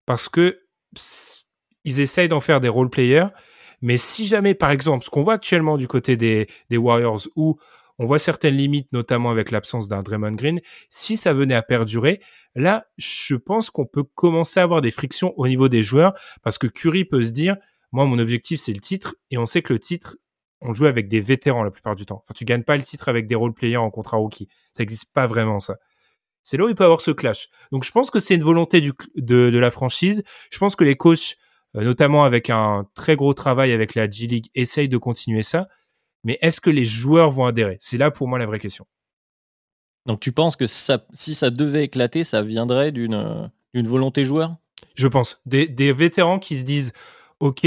parce que ils essayent d'en faire des role players. Mais si jamais, par exemple, ce qu'on voit actuellement du côté des, des Warriors, où on voit certaines limites, notamment avec l'absence d'un Draymond Green, si ça venait à perdurer, là, je pense qu'on peut commencer à avoir des frictions au niveau des joueurs, parce que Curry peut se dire, moi, mon objectif, c'est le titre, et on sait que le titre, on joue avec des vétérans la plupart du temps. Enfin, tu gagnes pas le titre avec des role players en contrat rookie. Ça n'existe pas vraiment, ça c'est là où il peut avoir ce clash. Donc je pense que c'est une volonté de, de, la franchise. Je pense que les coachs, euh, notamment avec un très gros travail avec la G League, essayent de continuer ça. Mais est-ce que les joueurs vont adhérer? C'est là pour moi la vraie question. Donc tu penses que ça, si ça devait éclater, ça viendrait d'une d'une volonté joueur? Je pense. Des, des, vétérans qui se disent, OK,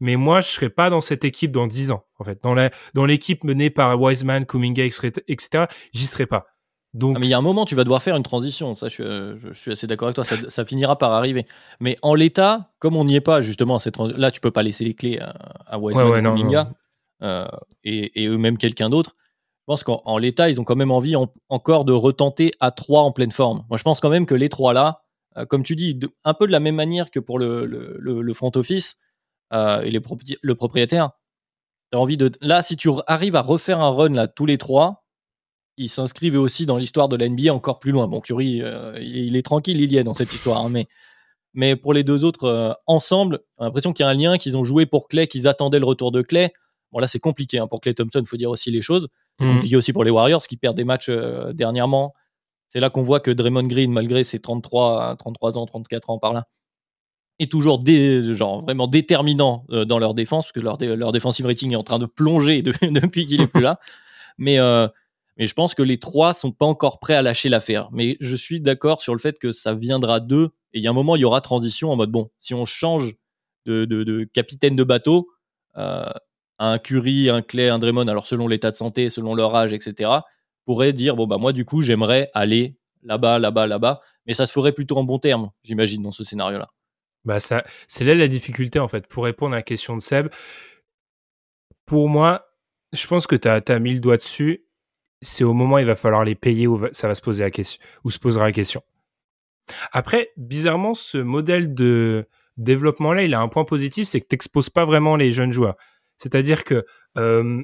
mais moi, je serai pas dans cette équipe dans 10 ans. En fait, dans la dans l'équipe menée par Wiseman, Kuminga, etc., j'y serai pas. Donc... Ah, mais il y a un moment, tu vas devoir faire une transition. Ça, je, euh, suis assez d'accord avec toi. Ça, finira par arriver. Mais en l'état, comme on n'y est pas, justement, cette là, tu peux pas laisser les clés à, à Wiseman euh, et, eux-mêmes quelqu'un d'autre. Je pense qu'en l'état, ils ont quand même envie encore de retenter à trois en pleine forme. Moi, je pense quand même que les trois là, euh, comme tu dis, un peu de la même manière que pour le, front office et les le propriétaire, as envie de. Là, si tu arrives à refaire un run là tous les trois, ils s'inscrivent aussi dans l'histoire de la NBA encore plus loin. Bon, Curry, euh, il est tranquille, il y est dans cette histoire, hein, mais, pour les deux autres, euh, ensemble, j'ai l'impression qu'il y a un lien, qu'ils ont joué pour Clay, qu'ils attendaient le retour de Clay. Bon, là, c'est compliqué hein, pour Clay Thompson, il faut dire aussi les choses. C'est Mhm. compliqué aussi pour les Warriors qui perdent des matchs euh, dernièrement. C'est là qu'on voit que Draymond Green, malgré ses 33, 33 ans, 34 ans par là, est toujours dé- genre vraiment déterminant euh, dans leur défense, parce que leur, dé- leur defensive rating est en train de plonger de- [LAUGHS] depuis qu'il est plus là. Mais, euh, mais je pense que les trois sont pas encore prêts à lâcher l'affaire. Mais je suis d'accord sur le fait que ça viendra d'eux. Et il y a un moment, il y aura transition en mode bon, si on change de, de- de capitaine de bateau, euh, un Curry, un Clay, un Draymond, alors selon l'état de santé, selon leur âge, etc., pourrait dire bon bah moi du coup j'aimerais aller là-bas, là-bas, là-bas, mais ça se ferait plutôt en bon terme, j'imagine dans ce scénario-là. Bah ça, c'est là la difficulté en fait. Pour répondre à la question de Seb, pour moi, je pense que tu as, mis le doigt dessus. C'est au moment où il va falloir les payer où ça va se poser la question, où se posera la question. Après, bizarrement, ce modèle de développement-là, il a un point positif, c'est que t'exposes pas vraiment les jeunes joueurs. C'est-à-dire que euh,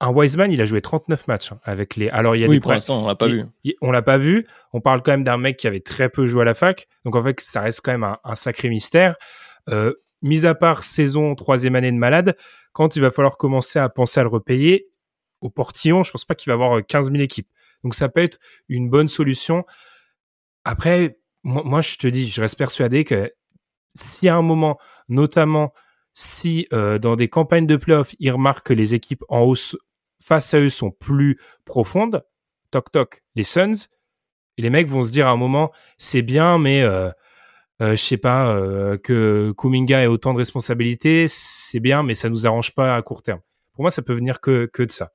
un Wiseman, il a joué 39 matchs hein, avec les. Alors il y a Oui, des pour l'instant, on l'a pas Il- vu. il- On l'a pas vu. On parle quand même d'un mec qui avait très peu joué à la fac. Donc en fait, ça reste quand même un, un sacré mystère. Euh, mis à part saison troisième année de malade, quand il va falloir commencer à penser à le repayer, au portillon, je pense pas qu'il va avoir euh, 15 000 équipes. Donc ça peut être une bonne solution. Après, moi, moi, je te dis, je reste persuadé que s'il y a un moment, notamment si euh, dans des campagnes de playoffs, ils remarquent que les équipes en hausse face à eux sont plus profondes, toc toc, les Suns, les mecs vont se dire à un moment, c'est bien, mais euh, euh, je sais pas, euh, que Kuminga ait autant de responsabilités, c'est bien, mais ça nous arrange pas à court terme. Pour moi, ça peut venir que, que de ça.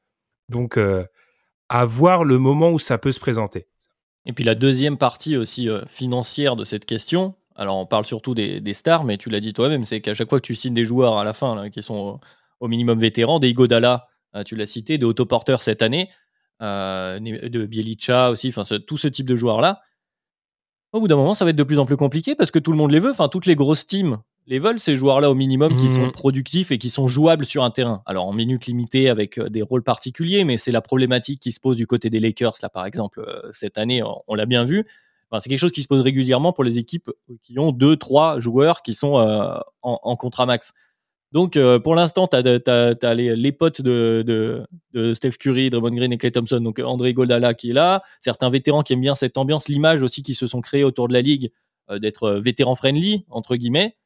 Donc, euh, à voir le moment où ça peut se présenter. Et puis la deuxième partie aussi financière de cette question, alors on parle surtout des, des stars, mais tu l'as dit toi-même, c'est qu'à chaque fois que tu signes des joueurs à la fin là, qui sont au, au minimum vétérans, des Igodala, euh, tu l'as cité, des autoporteurs cette année, euh, de Bielicha aussi, enfin tout ce type de joueurs-là, au bout d'un moment, ça va être de plus en plus compliqué parce que tout le monde les veut, enfin toutes les grosses teams les veulent, ces joueurs-là au minimum qui Mhm. sont productifs et qui sont jouables sur un terrain. Alors en minutes limitées avec euh, des rôles particuliers, mais c'est la problématique qui se pose du côté des Lakers, là par exemple, cette année, on, on l'a bien vu. C'est quelque chose qui se pose régulièrement pour les équipes qui ont deux, trois joueurs qui sont euh, en, contrat max. Donc, euh, pour l'instant, tu as, les, potes de, de, de Steph Curry, Draymond Green et Clay Thompson, donc André Goldala qui est là, certains vétérans qui aiment bien cette ambiance, l'image aussi qui se sont créés autour de la ligue, euh, d'être vétéran friendly, entre guillemets.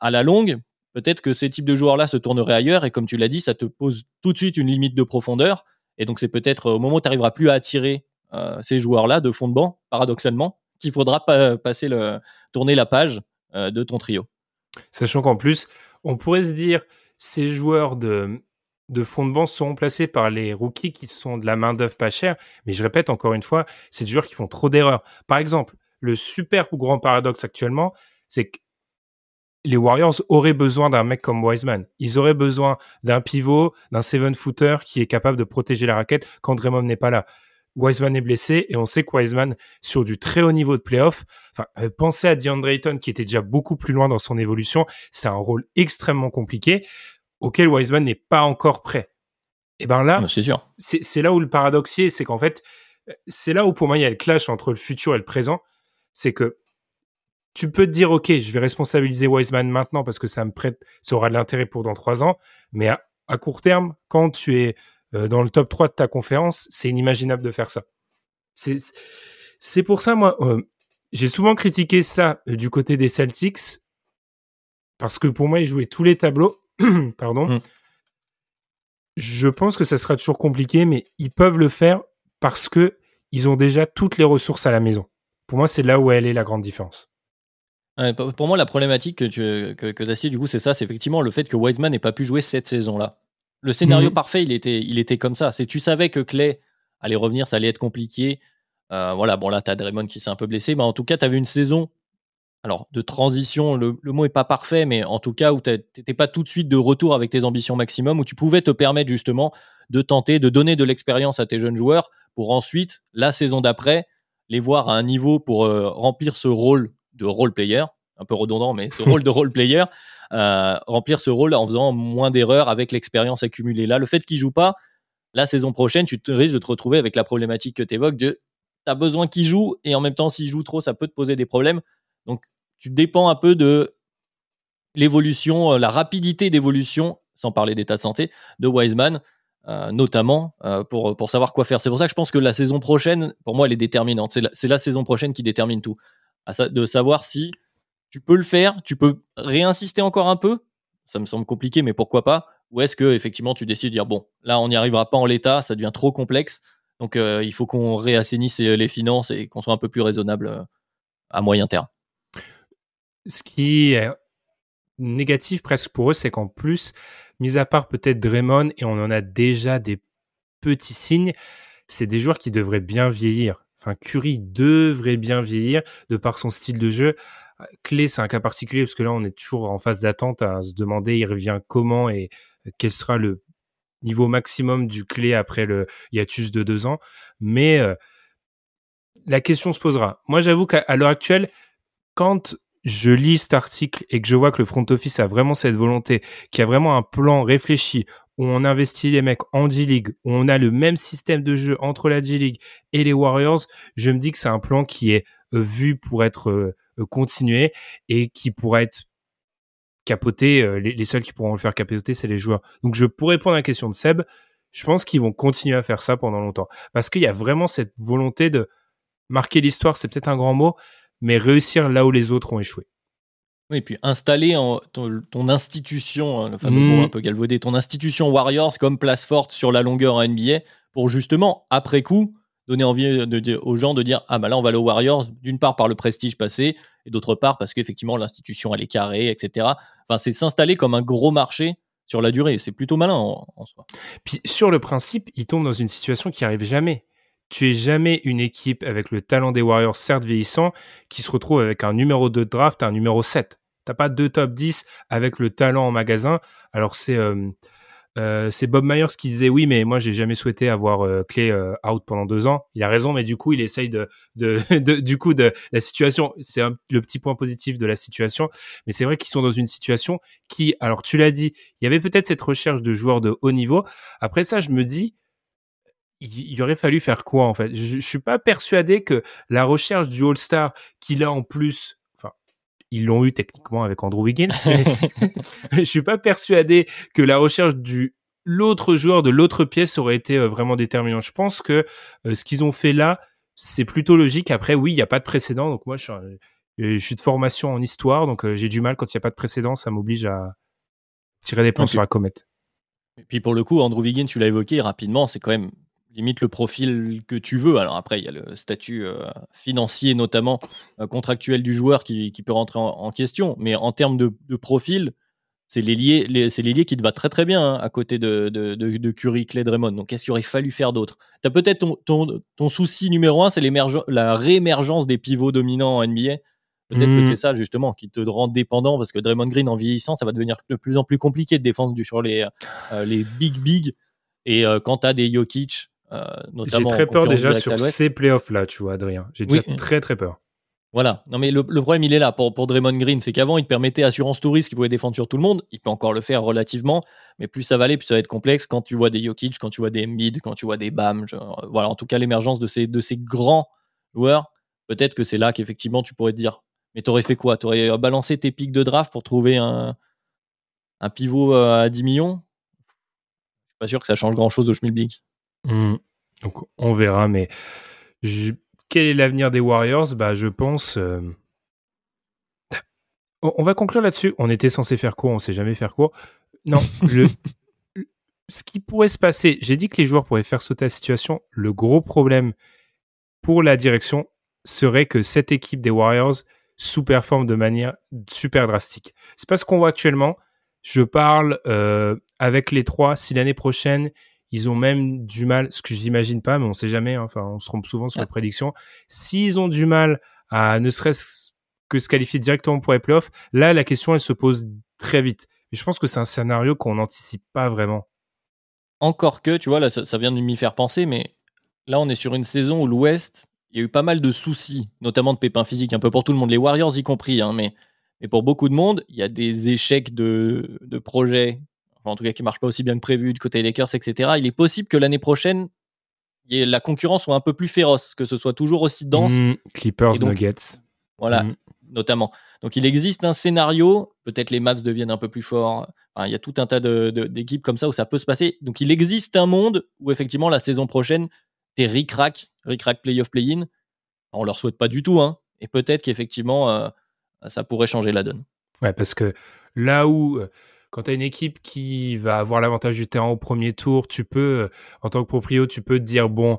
À la longue, peut-être que ces types de joueurs-là se tourneraient ailleurs, et comme tu l'as dit, ça te pose tout de suite une limite de profondeur. Et donc, c'est peut-être au moment où tu n'arriveras plus à attirer ces joueurs-là de fond de banc, paradoxalement, qu'il faudra pa passer le, tourner la page euh, de ton trio. Sachant qu'en plus, on pourrait se dire, ces joueurs de, de fond de banc sont remplacés par les rookies qui sont de la main-d'œuvre pas chère. Mais je répète encore une fois, c'est des joueurs qui font trop d'erreurs. Par exemple, le super grand paradoxe actuellement, c'est que les Warriors auraient besoin d'un mec comme Wiseman. Ils auraient besoin d'un pivot, d'un seven-footer qui est capable de protéger la raquette quand Draymond n'est pas là. Wiseman est blessé et on sait que Wiseman, sur du très haut niveau de playoff, enfin, euh, pensez à DeAndre Ayton qui était déjà beaucoup plus loin dans son évolution. C'est un rôle extrêmement compliqué auquel Wiseman n'est pas encore prêt. Et ben là, c'est sûr. C'est là où le paradoxier, c'est qu'en fait, c'est là où pour moi il y a le clash entre le futur et le présent. C'est que tu peux te dire, OK, je vais responsabiliser Wiseman maintenant parce que ça me prête, ça aura de l'intérêt pour dans trois ans. Mais à, à, court terme, quand tu es euh, dans le top 3 de ta conférence, c'est inimaginable de faire ça. C'est pour ça, moi, euh, j'ai souvent critiqué ça euh, du côté des Celtics parce que pour moi, ils jouaient tous les tableaux. [CLEARS THROAT] Pardon. Mm. Je pense que ça sera toujours compliqué, mais ils peuvent le faire parce que ils ont déjà toutes les ressources à la maison. Pour moi, c'est là où elle est la grande différence. Ouais, pour moi, la problématique que tu que, que as cité, du coup, c'est ça, c'est effectivement le fait que Wiseman n'ait pas pu jouer cette saison-là. Le scénario Mhm. parfait, il était, il était comme ça. C'est tu savais que Clay allait revenir, ça allait être compliqué. Euh, voilà, bon là, t'as Draymond qui s'est un peu blessé, mais en tout cas, tu avais une saison, alors de transition, le, le mot est pas parfait, mais en tout cas où t'étais pas tout de suite de retour avec tes ambitions maximum, où tu pouvais te permettre justement de tenter, de donner de l'expérience à tes jeunes joueurs pour ensuite, la saison d'après, les voir à un niveau pour euh, remplir ce rôle de role player, un peu redondant, mais ce rôle de role player, euh, remplir ce rôle en faisant moins d'erreurs avec l'expérience accumulée. Là, le fait qu'il joue pas, La saison prochaine, tu te risques de te retrouver avec la problématique que tu évoques de tu as besoin qu'il joue et en même temps, s'il joue trop, ça peut te poser des problèmes. Donc, tu dépends un peu de l'évolution, euh, la rapidité d'évolution, sans parler d'état de santé, de Wiseman. Euh, notamment pour, pour savoir quoi faire. C'est pour ça que je pense que la saison prochaine, pour moi, elle est déterminante. C'est la, saison prochaine qui détermine tout. de savoir si tu peux le faire, tu peux réinsister encore un peu. Ça me semble compliqué, mais pourquoi pas Ou est-ce que effectivement tu décides de dire bon, là on n'y arrivera pas en l'état, ça devient trop complexe, donc euh, il faut qu'on réassainisse les finances et qu'on soit un peu plus raisonnable à moyen terme. Ce qui est négatif presque pour eux, c'est qu'en plus, mis à part peut-être Draymond, et on en a déjà des petits signes, c'est des joueurs qui devraient bien vieillir. Enfin, Curry devrait bien vieillir de par son style de jeu. Clé, c'est un cas particulier parce que là, on est toujours en phase d'attente à se demander il revient comment et quel sera le niveau maximum du clé après le hiatus de deux ans. Mais euh, la question se posera. Moi, j'avoue qu'à l'heure actuelle, quand je lis cet article et que je vois que le front office a vraiment cette volonté, qu'il y a vraiment un plan réfléchi où on investit les mecs en G-League, où on a le même système de jeu entre la G-League et les Warriors, je me dis que c'est un plan qui est euh, vu pour être euh, continué et qui pourrait être capoté. Euh, les, les, seuls qui pourront le faire capoter, c'est les joueurs. Donc je pourrais répondre à la question de Seb, je pense qu'ils vont continuer à faire ça pendant longtemps. Parce qu'il y a vraiment cette volonté de marquer l'histoire, c'est peut-être un grand mot, mais réussir là où les autres ont échoué. Oui, et puis installer en, ton, institution, hein, le fameux mot mmh. un peu galvaudé, ton institution Warriors comme place forte sur la longueur en NBA pour justement, après coup, donner envie aux gens de dire Ah, bah là, on va aller aux Warriors, d'une part par le prestige passé, et d'autre part parce qu'effectivement, l'institution, elle est carrée, etc. Enfin, c'est s'installer comme un gros marché sur la durée. C'est plutôt malin en, en, soi. Puis sur le principe, il tombe dans une situation qui arrive jamais tu es jamais une équipe avec le talent des Warriors, certes vieillissant, qui se retrouve avec un numéro 2 de draft, un numéro 7. T'as pas deux top 10 avec le talent en magasin. Alors c'est euh, euh, c'est Bob Myers qui disait oui, mais moi j'ai jamais souhaité avoir euh, Clé out pendant deux ans. Il a raison, mais du coup il essaye de, de, [LAUGHS] du coup de la situation. C'est le petit point positif de la situation, mais c'est vrai qu'ils sont dans une situation qui, alors tu l'as dit, il y avait peut-être cette recherche de joueurs de haut niveau. Après ça, je me dis il, aurait fallu faire quoi en fait? Je, je suis pas persuadé que la recherche du All-Star qu'il a en plus ils l'ont eu techniquement avec Andrew Wiggins [LAUGHS] [LAUGHS] je suis pas persuadé que la recherche du l'autre joueur de l'autre pièce aurait été euh, vraiment déterminant je pense que euh, ce qu'ils ont fait là c'est plutôt logique. Après oui il n'y a pas de précédent donc moi je suis, euh, je suis de formation en histoire donc j'ai du mal quand il n'y a pas de précédent ça m'oblige à tirer des plans sur la comète. et puis pour le coup, Andrew Wiggins, tu l'as évoqué rapidement, c'est quand même limite le profil que tu veux. Alors après, il y a le statut euh, financier, notamment euh, contractuel du joueur qui, peut rentrer en, question. Mais en termes de, profil, c'est l'ailier les, qui te va très très bien hein, à côté de, de, de, Curry, Clay, Draymond. Donc qu'est-ce qu'il aurait fallu faire d'autre Tu as peut-être ton, ton, souci numéro un, c'est la réémergence des pivots dominants en NBA. Peut-être que mmh. c'est ça justement qui te rend dépendant parce que Draymond Green en vieillissant, ça va devenir de plus en plus compliqué de défendre sur les, euh, les big big. Et quand tu as des Jokic, J'ai très peur déjà sur ces playoffs-là, tu vois, Adrien. J'ai déjà très très peur. Voilà. Non, mais le, problème, il est là pour, pour Draymond Green. C'est qu'avant, il te permettait assurance touriste qui pouvait défendre sur tout le monde. Il peut encore le faire relativement. Mais plus ça va aller, plus ça va être complexe quand tu vois des Jokic, quand tu vois des Embiid, quand tu vois des Bam. voilà. En tout cas, l'émergence de ces, de ces grands joueurs, peut-être que c'est là qu'effectivement, tu pourrais te dire Mais t'aurais fait quoi? T'aurais balancé tes pics de draft pour trouver un, un pivot euh, à 10 millions? Je suis pas sûr que ça change grand-chose au Schmilblick. Mmh. Donc on verra, mais quel est l'avenir des Warriors? Bah je pense. Euh, on va conclure là-dessus. On était censé faire quoi On sait jamais faire quoi. Non, [LAUGHS] ce qui pourrait se passer, j'ai dit que les joueurs pourraient faire sauter la situation. Le gros problème pour la direction serait que cette équipe des Warriors sous-performe de manière super drastique. C'est pas ce qu'on voit actuellement. Je parle euh, avec les trois. Si l'année prochaine ils ont même du mal, ce que j'imagine pas, mais on sait jamais. Hein, enfin, on se trompe souvent sur les prédictions. S'ils ont du mal à ne serait-ce que se qualifier directement pour les playoffs, là, la question, elle se pose très vite. Et je pense que c'est un scénario qu'on n'anticipe pas vraiment. Encore que, tu vois, là, ça, vient de m'y faire penser, mais là, on est sur une saison où l'Ouest, il y a eu pas mal de soucis, notamment de pépins physiques, un peu pour tout le monde, les Warriors y compris, hein, mais, mais pour beaucoup de monde, il y a des échecs de, de projets en tout cas qui marche pas aussi bien que prévu du côté des Lakers, etc. Il est possible que l'année prochaine, la concurrence soit un peu plus féroce, que ce soit toujours aussi dense. Mmh, Clippers, Nuggets. Voilà, mmh. notamment. Donc il existe un scénario, peut-être les Mavs deviennent un peu plus forts. il y a tout un tas d'équipes comme ça où ça peut se passer. Donc il existe un monde où effectivement la saison prochaine, t'es ric-rac, ric-rac play-off play-in. On leur souhaite pas du tout, hein. Et peut-être qu'effectivement, euh, ça pourrait changer la donne. Ouais, parce que là où euh, quand tu as une équipe qui va avoir l'avantage du terrain au premier tour, tu peux, euh, en tant que proprio, tu peux te dire, bon,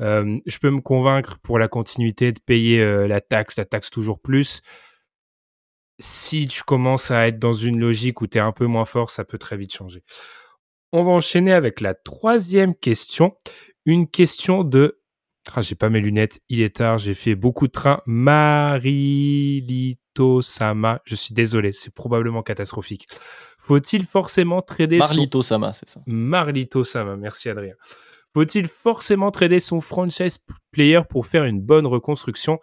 euh, je peux me convaincre pour la continuité de payer euh, la taxe, la taxe toujours plus. Si tu commences à être dans une logique où tu es un peu moins fort, ça peut très vite changer. On va enchaîner avec la troisième question. Une question de... Ah, j'ai pas mes lunettes, il est tard, j'ai fait beaucoup de trains. Marilito Sama, je suis désolé, c'est probablement catastrophique. Faut-il forcément trader Marlito Sama, c'est ça. Marlito Sama, merci Adrien. Faut-il forcément trader son franchise player pour faire une bonne reconstruction?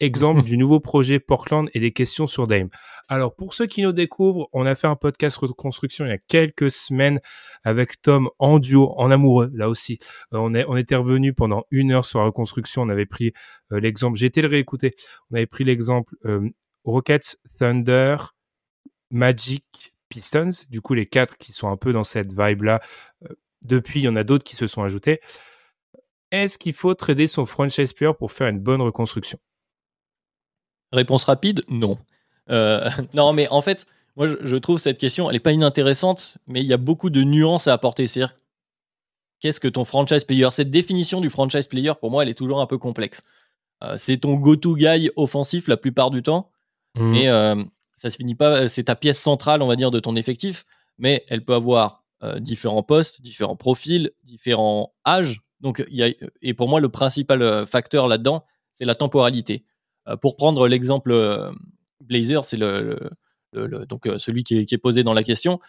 Exemple [LAUGHS] du nouveau projet Portland et des questions sur Dame. Alors pour ceux qui nous découvrent, on a fait un podcast reconstruction il y a quelques semaines avec Tom en duo, en amoureux là aussi. Euh, on, est, on était revenu pendant une heure sur la reconstruction. On avait pris euh, l'exemple, j'ai été le réécouter. On avait pris l'exemple euh, Rockets, Thunder, Magic, Pistons, du coup les quatre qui sont un peu dans cette vibe-là. Euh, depuis, il y en a d'autres qui se sont ajoutés. Est-ce qu'il faut trader son franchise player pour faire une bonne reconstruction? Réponse rapide, non. Euh, [LAUGHS] non, mais en fait, moi je, trouve cette question, elle n'est pas inintéressante, mais il y a beaucoup de nuances à apporter. C'est-à-dire, qu'est-ce que ton franchise player? Cette définition du franchise player, pour moi, elle est toujours un peu complexe. Euh, c'est ton go-to guy offensif la plupart du temps, mmh. mais ça se finit pas, c'est ta pièce centrale, on va dire, de ton effectif, mais elle peut avoir euh, différents postes, différents profils, différents âges. Donc, y a, et pour moi, le principal euh, facteur là-dedans, c'est la temporalité. Euh, pour prendre l'exemple Blazer, c'est le, donc celui qui est, posé dans la question.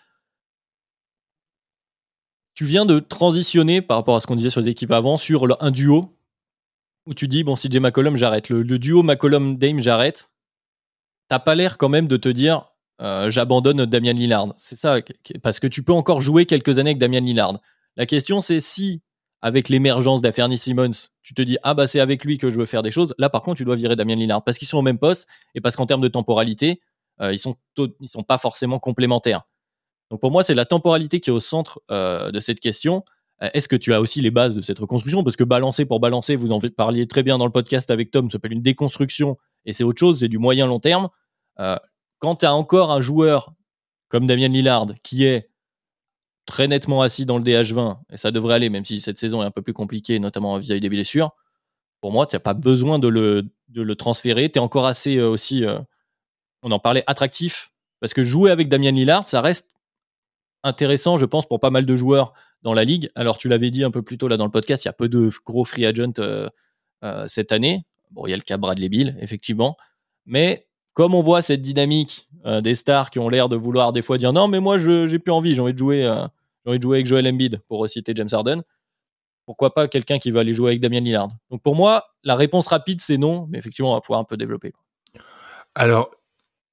Tu viens de transitionner par rapport à ce qu'on disait sur les équipes avant sur un duo où tu dis bon si j'ai McCollum j'arrête le duo McCollum Dame j'arrête t'as pas l'air quand même de te dire euh, j'abandonne Damien Lillard. C'est ça, parce que tu peux encore jouer quelques années avec Damien Lillard. La question, c'est si, avec l'émergence d'Aferni Simmons, tu te dis ah bah c'est avec lui que je veux faire des choses. Là, par contre, tu dois virer Damien Lillard parce qu'ils sont au même poste et parce qu'en termes de temporalité, euh, ils sont sont pas forcément complémentaires. Donc pour moi, c'est la temporalité qui est au centre euh, de cette question. Est-ce que tu as aussi les bases de cette reconstruction? Parce que balancer pour balancer, vous en parliez très bien dans le podcast avec Tom, ça s'appelle une déconstruction et c'est autre chose, c'est du moyen long terme. Euh, quand tu as encore un joueur comme Damien Lillard qui est très nettement assis dans le DH20, et ça devrait aller, même si cette saison est un peu plus compliquée, notamment vis-à-vis des blessures, pour moi, tu n'as pas besoin de le, de le transférer. Tu es encore assez euh, aussi, euh, on en parlait, attractif, parce que jouer avec Damien Lillard, ça reste intéressant, je pense, pour pas mal de joueurs dans la ligue. Alors, tu l'avais dit un peu plus tôt là dans le podcast, il y a peu de gros free agents cette année. Bon, il y a le cas Bradley Bill, effectivement. Mais comme on voit cette dynamique euh, des stars qui ont l'air de vouloir des fois dire non, mais moi, je j'ai plus envie, j'ai envie de jouer, euh, envie de jouer avec Joel Embiid pour citer James Harden. Pourquoi pas quelqu'un qui va aller jouer avec Damien Lillard? Donc pour moi, la réponse rapide, c'est non, mais effectivement, on va pouvoir un peu développer. Alors,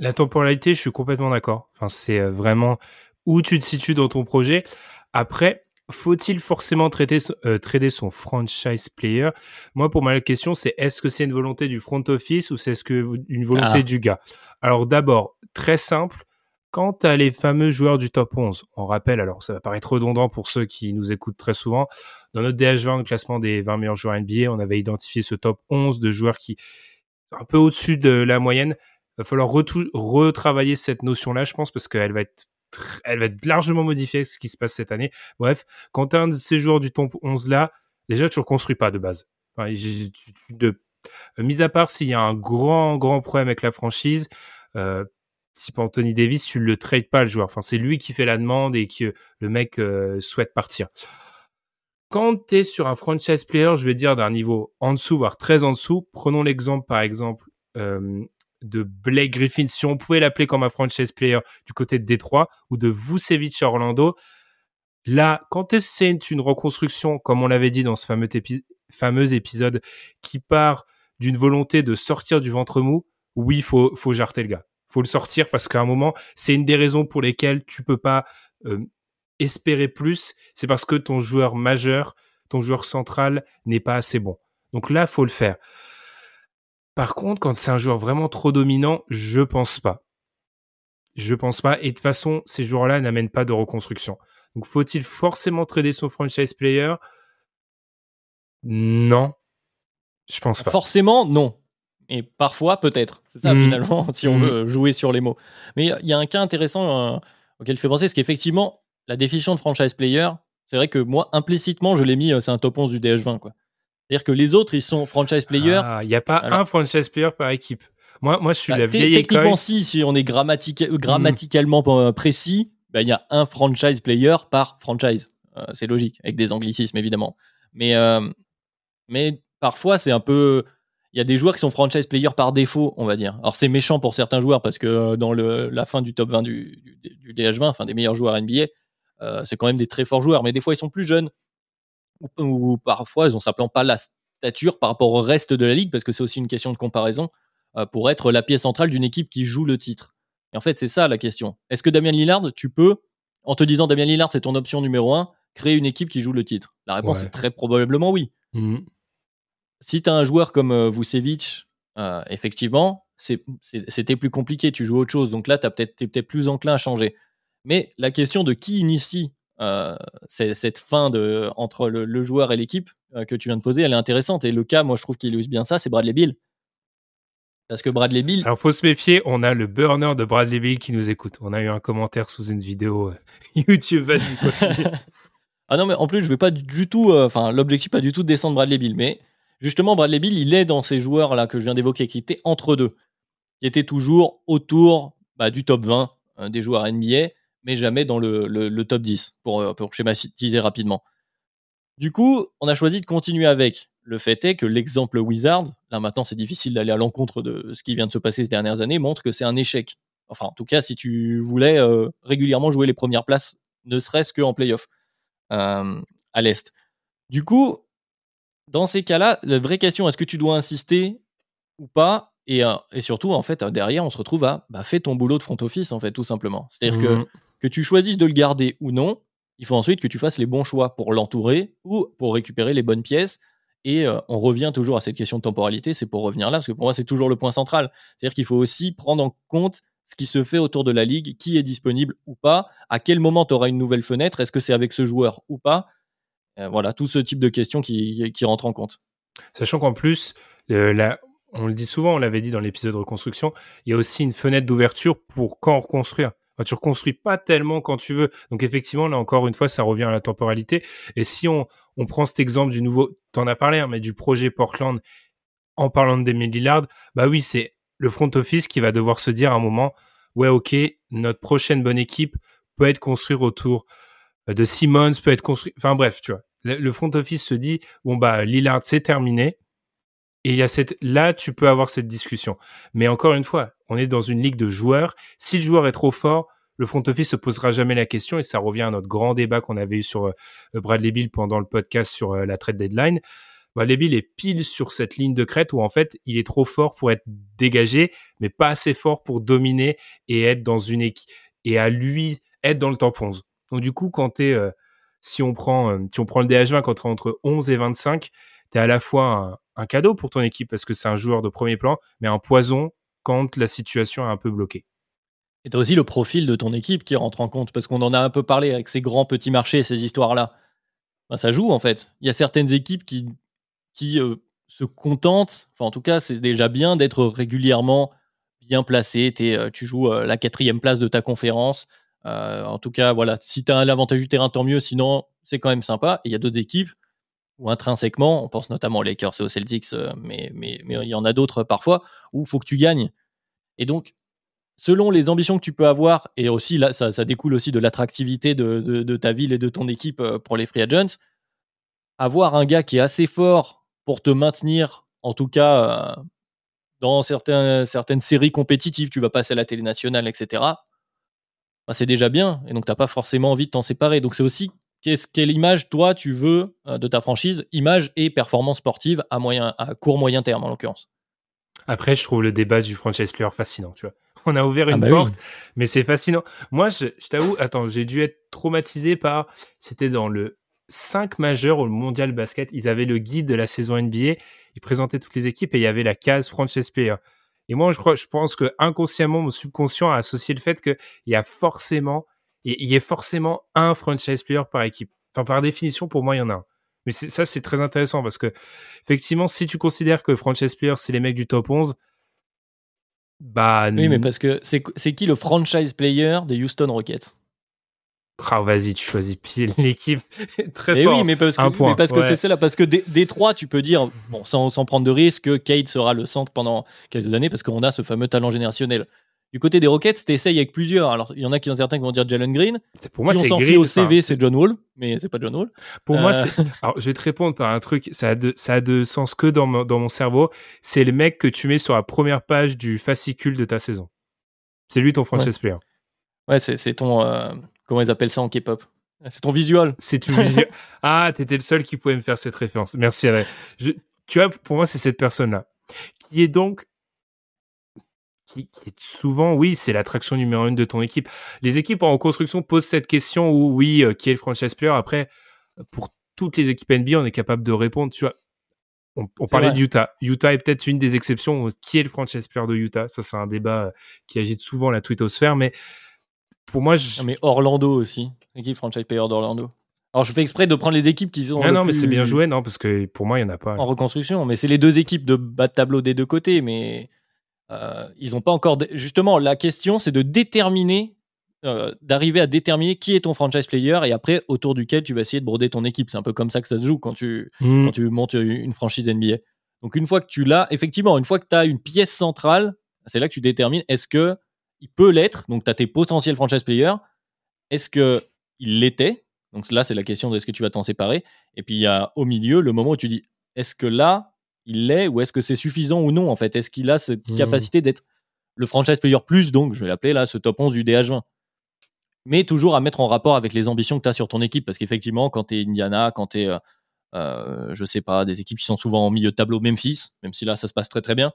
la temporalité, je suis complètement d'accord. Enfin, c'est euh, vraiment où tu te situes dans ton projet. Après, faut-il forcément traiter, euh, trader son franchise player? Moi, pour ma question, c'est est-ce que c'est une volonté du front office ou c'est ce que une volonté ah. du gars? Alors d'abord, très simple. Quant à les fameux joueurs du top 11, on rappelle, alors ça va paraître redondant pour ceux qui nous écoutent très souvent, dans notre DH20, le classement des 20 meilleurs joueurs NBA, on avait identifié ce top 11 de joueurs qui un peu au-dessus de la moyenne. Il va falloir retravailler cette notion-là, je pense, parce qu'elle va être elle va être largement modifiée ce qui se passe cette année. Bref, quand tu un de ces joueurs du top 11 là, déjà tu reconstruis pas de base. Enfin, de, mis à part s'il y a un grand, grand problème avec la franchise, euh, pour Anthony Davis, tu le trades pas le joueur. Enfin, c'est lui qui fait la demande et que le mec euh, souhaite partir. Quand tu es sur un franchise player, je vais dire d'un niveau en dessous, voire très en dessous, prenons l'exemple par exemple euh, de Blake Griffin, si on pouvait l'appeler comme un franchise player du côté de Détroit, ou de Vucevic à Orlando. Là, quand c'est une reconstruction, comme on l'avait dit dans ce fameux, épisode, qui part d'une volonté de sortir du ventre mou, oui, faut, faut jarter le gars. Faut le sortir parce qu'à un moment, c'est une des raisons pour lesquelles tu peux pas euh, espérer plus, c'est parce que ton joueur majeur, ton joueur central n'est pas assez bon. Donc là, faut le faire. Par contre, quand c'est un joueur vraiment trop dominant, je pense pas. Je pense pas. Et de toute façon, ces joueurs-là n'amènent pas de reconstruction. Donc, faut-il forcément trader son franchise player? Non. Je pense pas. Forcément, non. Et parfois, peut-être. C'est ça, hmm. finalement, [LAUGHS] si on hmm. veut jouer sur les mots. Mais il y a un cas intéressant euh, auquel je fais penser, c'est qu'effectivement, la définition de franchise player, c'est vrai que moi, implicitement, je l'ai mis, euh, c'est un top 11 du DH20. C'est-à-dire que les autres, ils sont franchise player. Ah, il n'y a pas un franchise player par équipe. Moi, moi je suis bah, la vieille Techniquement, si, si on est grammaticalement euh, précis, bah, il y a un franchise player par franchise. c'est logique, avec des anglicismes, évidemment. Mais, mais parfois, c'est un peu il y a des joueurs qui sont franchise players par défaut, on va dire. Alors c'est méchant pour certains joueurs parce que euh, dans le, la fin du top 20 du, DH20, enfin des meilleurs joueurs NBA, euh, c'est quand même des très forts joueurs, mais des fois ils sont plus jeunes ou, parfois ils ont simplement pas la stature par rapport au reste de la ligue parce que c'est aussi une question de comparaison euh, pour être la pièce centrale d'une équipe qui joue le titre. Et en fait c'est ça la question. Est-ce que Damien Lillard, tu peux, en te disant Damien Lillard c'est ton option numéro 1, créer une équipe qui joue le titre? La réponse est très probablement oui. Mmh si tu as un joueur comme euh, Vucevic, euh, effectivement, c'était plus compliqué, tu joues autre chose. Donc là, tu es peut-être plus enclin à changer. Mais la question de qui initie euh, cette fin de, entre le, joueur et l'équipe que tu viens de poser, elle est intéressante. Et le cas, moi, je trouve qu'il illustre bien ça, c'est Bradley Bill. Parce que Bradley Bill. Alors, faut se méfier, on a le burner de Bradley Bill qui nous écoute. On a eu un commentaire sous une vidéo [LAUGHS] YouTube, vas-y, [LAUGHS] ah non, mais en plus, je vais pas du tout. Enfin, l'objectif, pas du tout de descendre Bradley Bill. Mais justement, Bradley Bill, il est dans ces joueurs-là que je viens d'évoquer, qui étaient entre deux, qui étaient toujours autour bah, du top 20 hein, des joueurs NBA, mais jamais dans le, top 10, euh, pour, schématiser rapidement. Du coup, on a choisi de continuer avec. Le fait est que l'exemple Wizard, là maintenant c'est difficile d'aller à l'encontre de ce qui vient de se passer ces dernières années, montre que c'est un échec. Enfin, en tout cas, si tu voulais euh, régulièrement jouer les premières places, ne serait-ce qu'en playoff euh, à l'Est. Du coup, dans ces cas-là, la vraie question, est-ce que tu dois insister ou pas? Et, euh, et, surtout, en fait, derrière, on se retrouve à bah, fais ton boulot de front office, en fait, tout simplement. C'est-à-dire que, mmh. que tu choisisses de le garder ou non, il faut ensuite que tu fasses les bons choix pour l'entourer ou pour récupérer les bonnes pièces. Et euh, on revient toujours à cette question de temporalité, c'est pour revenir là, parce que pour moi, c'est toujours le point central. C'est-à-dire qu'il faut aussi prendre en compte ce qui se fait autour de la ligue, qui est disponible ou pas, à quel moment tu auras une nouvelle fenêtre, est-ce que c'est avec ce joueur ou pas, euh, voilà, tout ce type de questions qui, rentrent en compte. Sachant qu'en plus, on le dit souvent, on l'avait dit dans l'épisode de reconstruction, il y a aussi une fenêtre d'ouverture pour quand reconstruire. Tu reconstruis pas tellement quand tu veux. Donc effectivement, là encore une fois, ça revient à la temporalité. Et si on, on prend cet exemple du nouveau, tu en as parlé, hein, mais du projet Portland, en parlant de Demi Lillard, bah oui, c'est le front office qui va devoir se dire à un moment, ouais, ok, notre prochaine bonne équipe peut être construite autour de Simmons, peut être construite. Enfin bref, tu vois le front office se dit bon bah Lillard c'est terminé et il y a cette là tu peux avoir cette discussion mais encore une fois on est dans une ligue de joueurs. Si le joueur est trop fort le front office se posera jamais la question et ça revient à notre grand débat qu'on avait eu sur euh, Bradley Bill pendant le podcast sur euh, la trade deadline. Bradley Bill est pile sur cette ligne de crête où en fait il est trop fort pour être dégagé mais pas assez fort pour dominer et être dans une équipe et à lui être dans le top 11 donc du coup quand tu es euh, si on prend, euh, si on prend le DH20 quand tu entre 11 et 25, tu es à la fois un, cadeau pour ton équipe parce que c'est un joueur de premier plan, mais un poison la situation est un peu bloquée. Et aussi le profil de ton équipe qui rentre en compte, parce qu'on en a un peu parlé avec ces grands petits marchés, ces histoires-là. Ben, ça joue en fait. Il y a certaines équipes qui, qui euh, se contentent, enfin en tout cas c'est déjà bien d'être régulièrement bien placé. Euh, tu joues la quatrième place de ta conférence, euh, en tout cas, voilà, si tu as l'avantage du terrain, tant mieux. Sinon, c'est quand même sympa. il y a d'autres équipes où intrinsèquement, on pense notamment aux Lakers et aux Celtics, euh, mais, mais, mais il y en a d'autres parfois où il faut que tu gagnes. Et donc, selon les ambitions que tu peux avoir, et aussi là, ça, découle aussi de l'attractivité de, ta ville et de ton équipe euh, pour les free agents, avoir un gars qui est assez fort pour te maintenir, en tout cas dans certaines séries compétitives, tu vas passer à la télé nationale, etc. Bah, c'est déjà bien. Et donc, tu n'as pas forcément envie de t'en séparer. Donc, c'est aussi quelle image, toi, tu veux euh, de ta franchise, image et performance sportive à, moyen, à court, moyen terme, en l'occurrence? Après, je trouve le débat du franchise player fascinant, tu vois. [LAUGHS] On a ouvert Ah une bah porte, mais c'est fascinant. Moi, je, je t'avoue, attends, j'ai dû être traumatisé par. C'était dans le 5 majeur au mondial basket. Ils avaient le guide de la saison NBA. Ils présentaient toutes les équipes et il y avait la case franchise player. Et moi, je crois, je pense que inconsciemment, mon subconscient a associé le fait qu'il y a forcément, il y a forcément un franchise player par équipe. Enfin, par définition, pour moi, il y en a un. Mais ça, c'est très intéressant parce que, effectivement, si tu considères que franchise player, c'est les mecs du top 11, bah. Oui, mais parce que c'est qui le franchise player des Houston Rockets? Ah, vas-y, tu choisis pile [LAUGHS] l'équipe très mais fort. oui, mais parce que, mais parce que ouais. c'est celle-là, parce que des, des trois, tu peux dire, bon, sans, sans prendre de risque, que Kate sera le centre pendant quelques années parce qu'on a ce fameux talent générationnel. Du côté des Rockets, t'essayes avec plusieurs. Alors, il y en a qui ont certains qui vont dire Jalen Green. C'est- Pour moi, si on s'en au CV, c'est John Wall, mais c'est pas John Wall. Pour moi, Euh. Alors, je vais te répondre par un truc. Ça a de, ça a de sens que dans mon, dans mon cerveau. C'est le mec que tu mets sur la première page du fascicule de ta saison. C'est lui ton franchise player. Ouais, c'est ton. euh, comment ils appellent ça en K-pop? C'est ton visual. C'est une [LAUGHS] vidéo- Ah, t'étais le seul qui pouvait me faire cette référence. Merci. Je- Tu vois, pour moi, c'est cette personne-là. Qui est donc. Qui, qui est souvent, oui, c'est l'attraction numéro une de ton équipe. Les équipes en reconstruction posent cette question où, oui, euh, qui est le franchise player Après, pour toutes les équipes NBA, on est capable de répondre. Tu vois, on, parlait d'Utah. Utah est peut-être une des exceptions. Qui est le franchise player de Utah? Ça, c'est un débat euh, qui agite souvent la twittosphère. Mais pour moi, je... Non, mais Orlando aussi. Équipe franchise player d'Orlando. Alors, je fais exprès de prendre les équipes qui sont. Ah non, mais c'est bien joué, non, parce que pour moi, il n'y en a pas. En reconstruction, mais c'est les deux équipes de bas de tableau des deux côtés, mais euh, ils n'ont pas encore. Justement, la question, c'est de déterminer, euh, d'arriver à déterminer qui est ton franchise player et après, autour duquel tu vas essayer de broder ton équipe. C'est un peu comme ça que ça se joue quand tu, Hmm. quand tu montes une franchise NBA. Donc, une fois que tu l'as, effectivement, une fois que tu as une pièce centrale, c'est là que tu détermines est-ce que il peut l'être? Donc, tu as tes potentiels franchise players. Est-ce que il l'était? Donc, là, c'est la question de est-ce que tu vas t'en séparer? Et puis, il y a au milieu le moment où tu dis est-ce que là, il l'est ou est-ce que c'est suffisant ou non, en fait? Est-ce qu'il a cette Mhm. capacité d'être le franchise player plus, donc, je vais l'appeler là, ce top 11 du DH20 mais toujours à mettre en rapport avec les ambitions que tu as sur ton équipe. Parce qu'effectivement, quand tu es Indiana, quand tu es, euh, euh, je sais pas, des équipes qui sont souvent en milieu de tableau Memphis, même si là, ça se passe très très bien,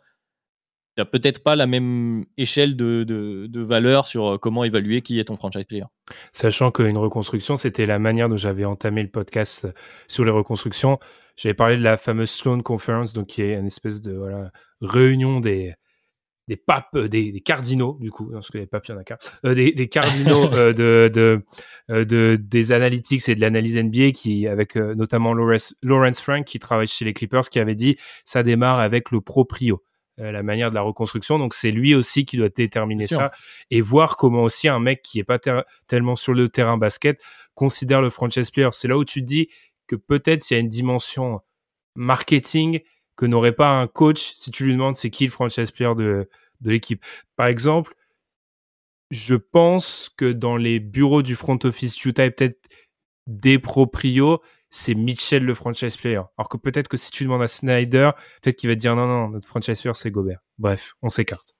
tu n'as peut-être pas la même échelle de, de, de valeur sur euh, comment évaluer qui est ton franchise player. Sachant qu'une reconstruction, c'était la manière dont j'avais entamé le podcast sur les reconstructions. J'avais parlé de la fameuse Sloan Conference, donc qui est une espèce de voilà, réunion des, des papes, euh, des, des cardinaux, du coup, parce que les papes, il y en a qu'un, euh, des, des cardinaux [LAUGHS] euh, de, de, euh, de, des analytics et de l'analyse NBA, qui, avec notamment Lawrence, Lawrence Frank, qui travaille chez les Clippers, qui avait dit ça démarre avec le proprio, la manière de la reconstruction. Donc, c'est lui aussi qui doit déterminer ça et voir comment aussi un mec qui est pas tellement sur le terrain basket considère le franchise player. C'est là où tu te dis que peut-être s'il y a une dimension marketing que n'aurait pas un coach si tu lui demandes c'est qui le franchise player de, de l'équipe. Par exemple, je pense que dans les bureaux du front office Utah et peut-être des proprios, c'est Mitchell le franchise player. Alors que peut-être que si tu demandes à Snyder, peut-être qu'il va te dire non, non, notre franchise player c'est Gobert. Bref, on s'écarte.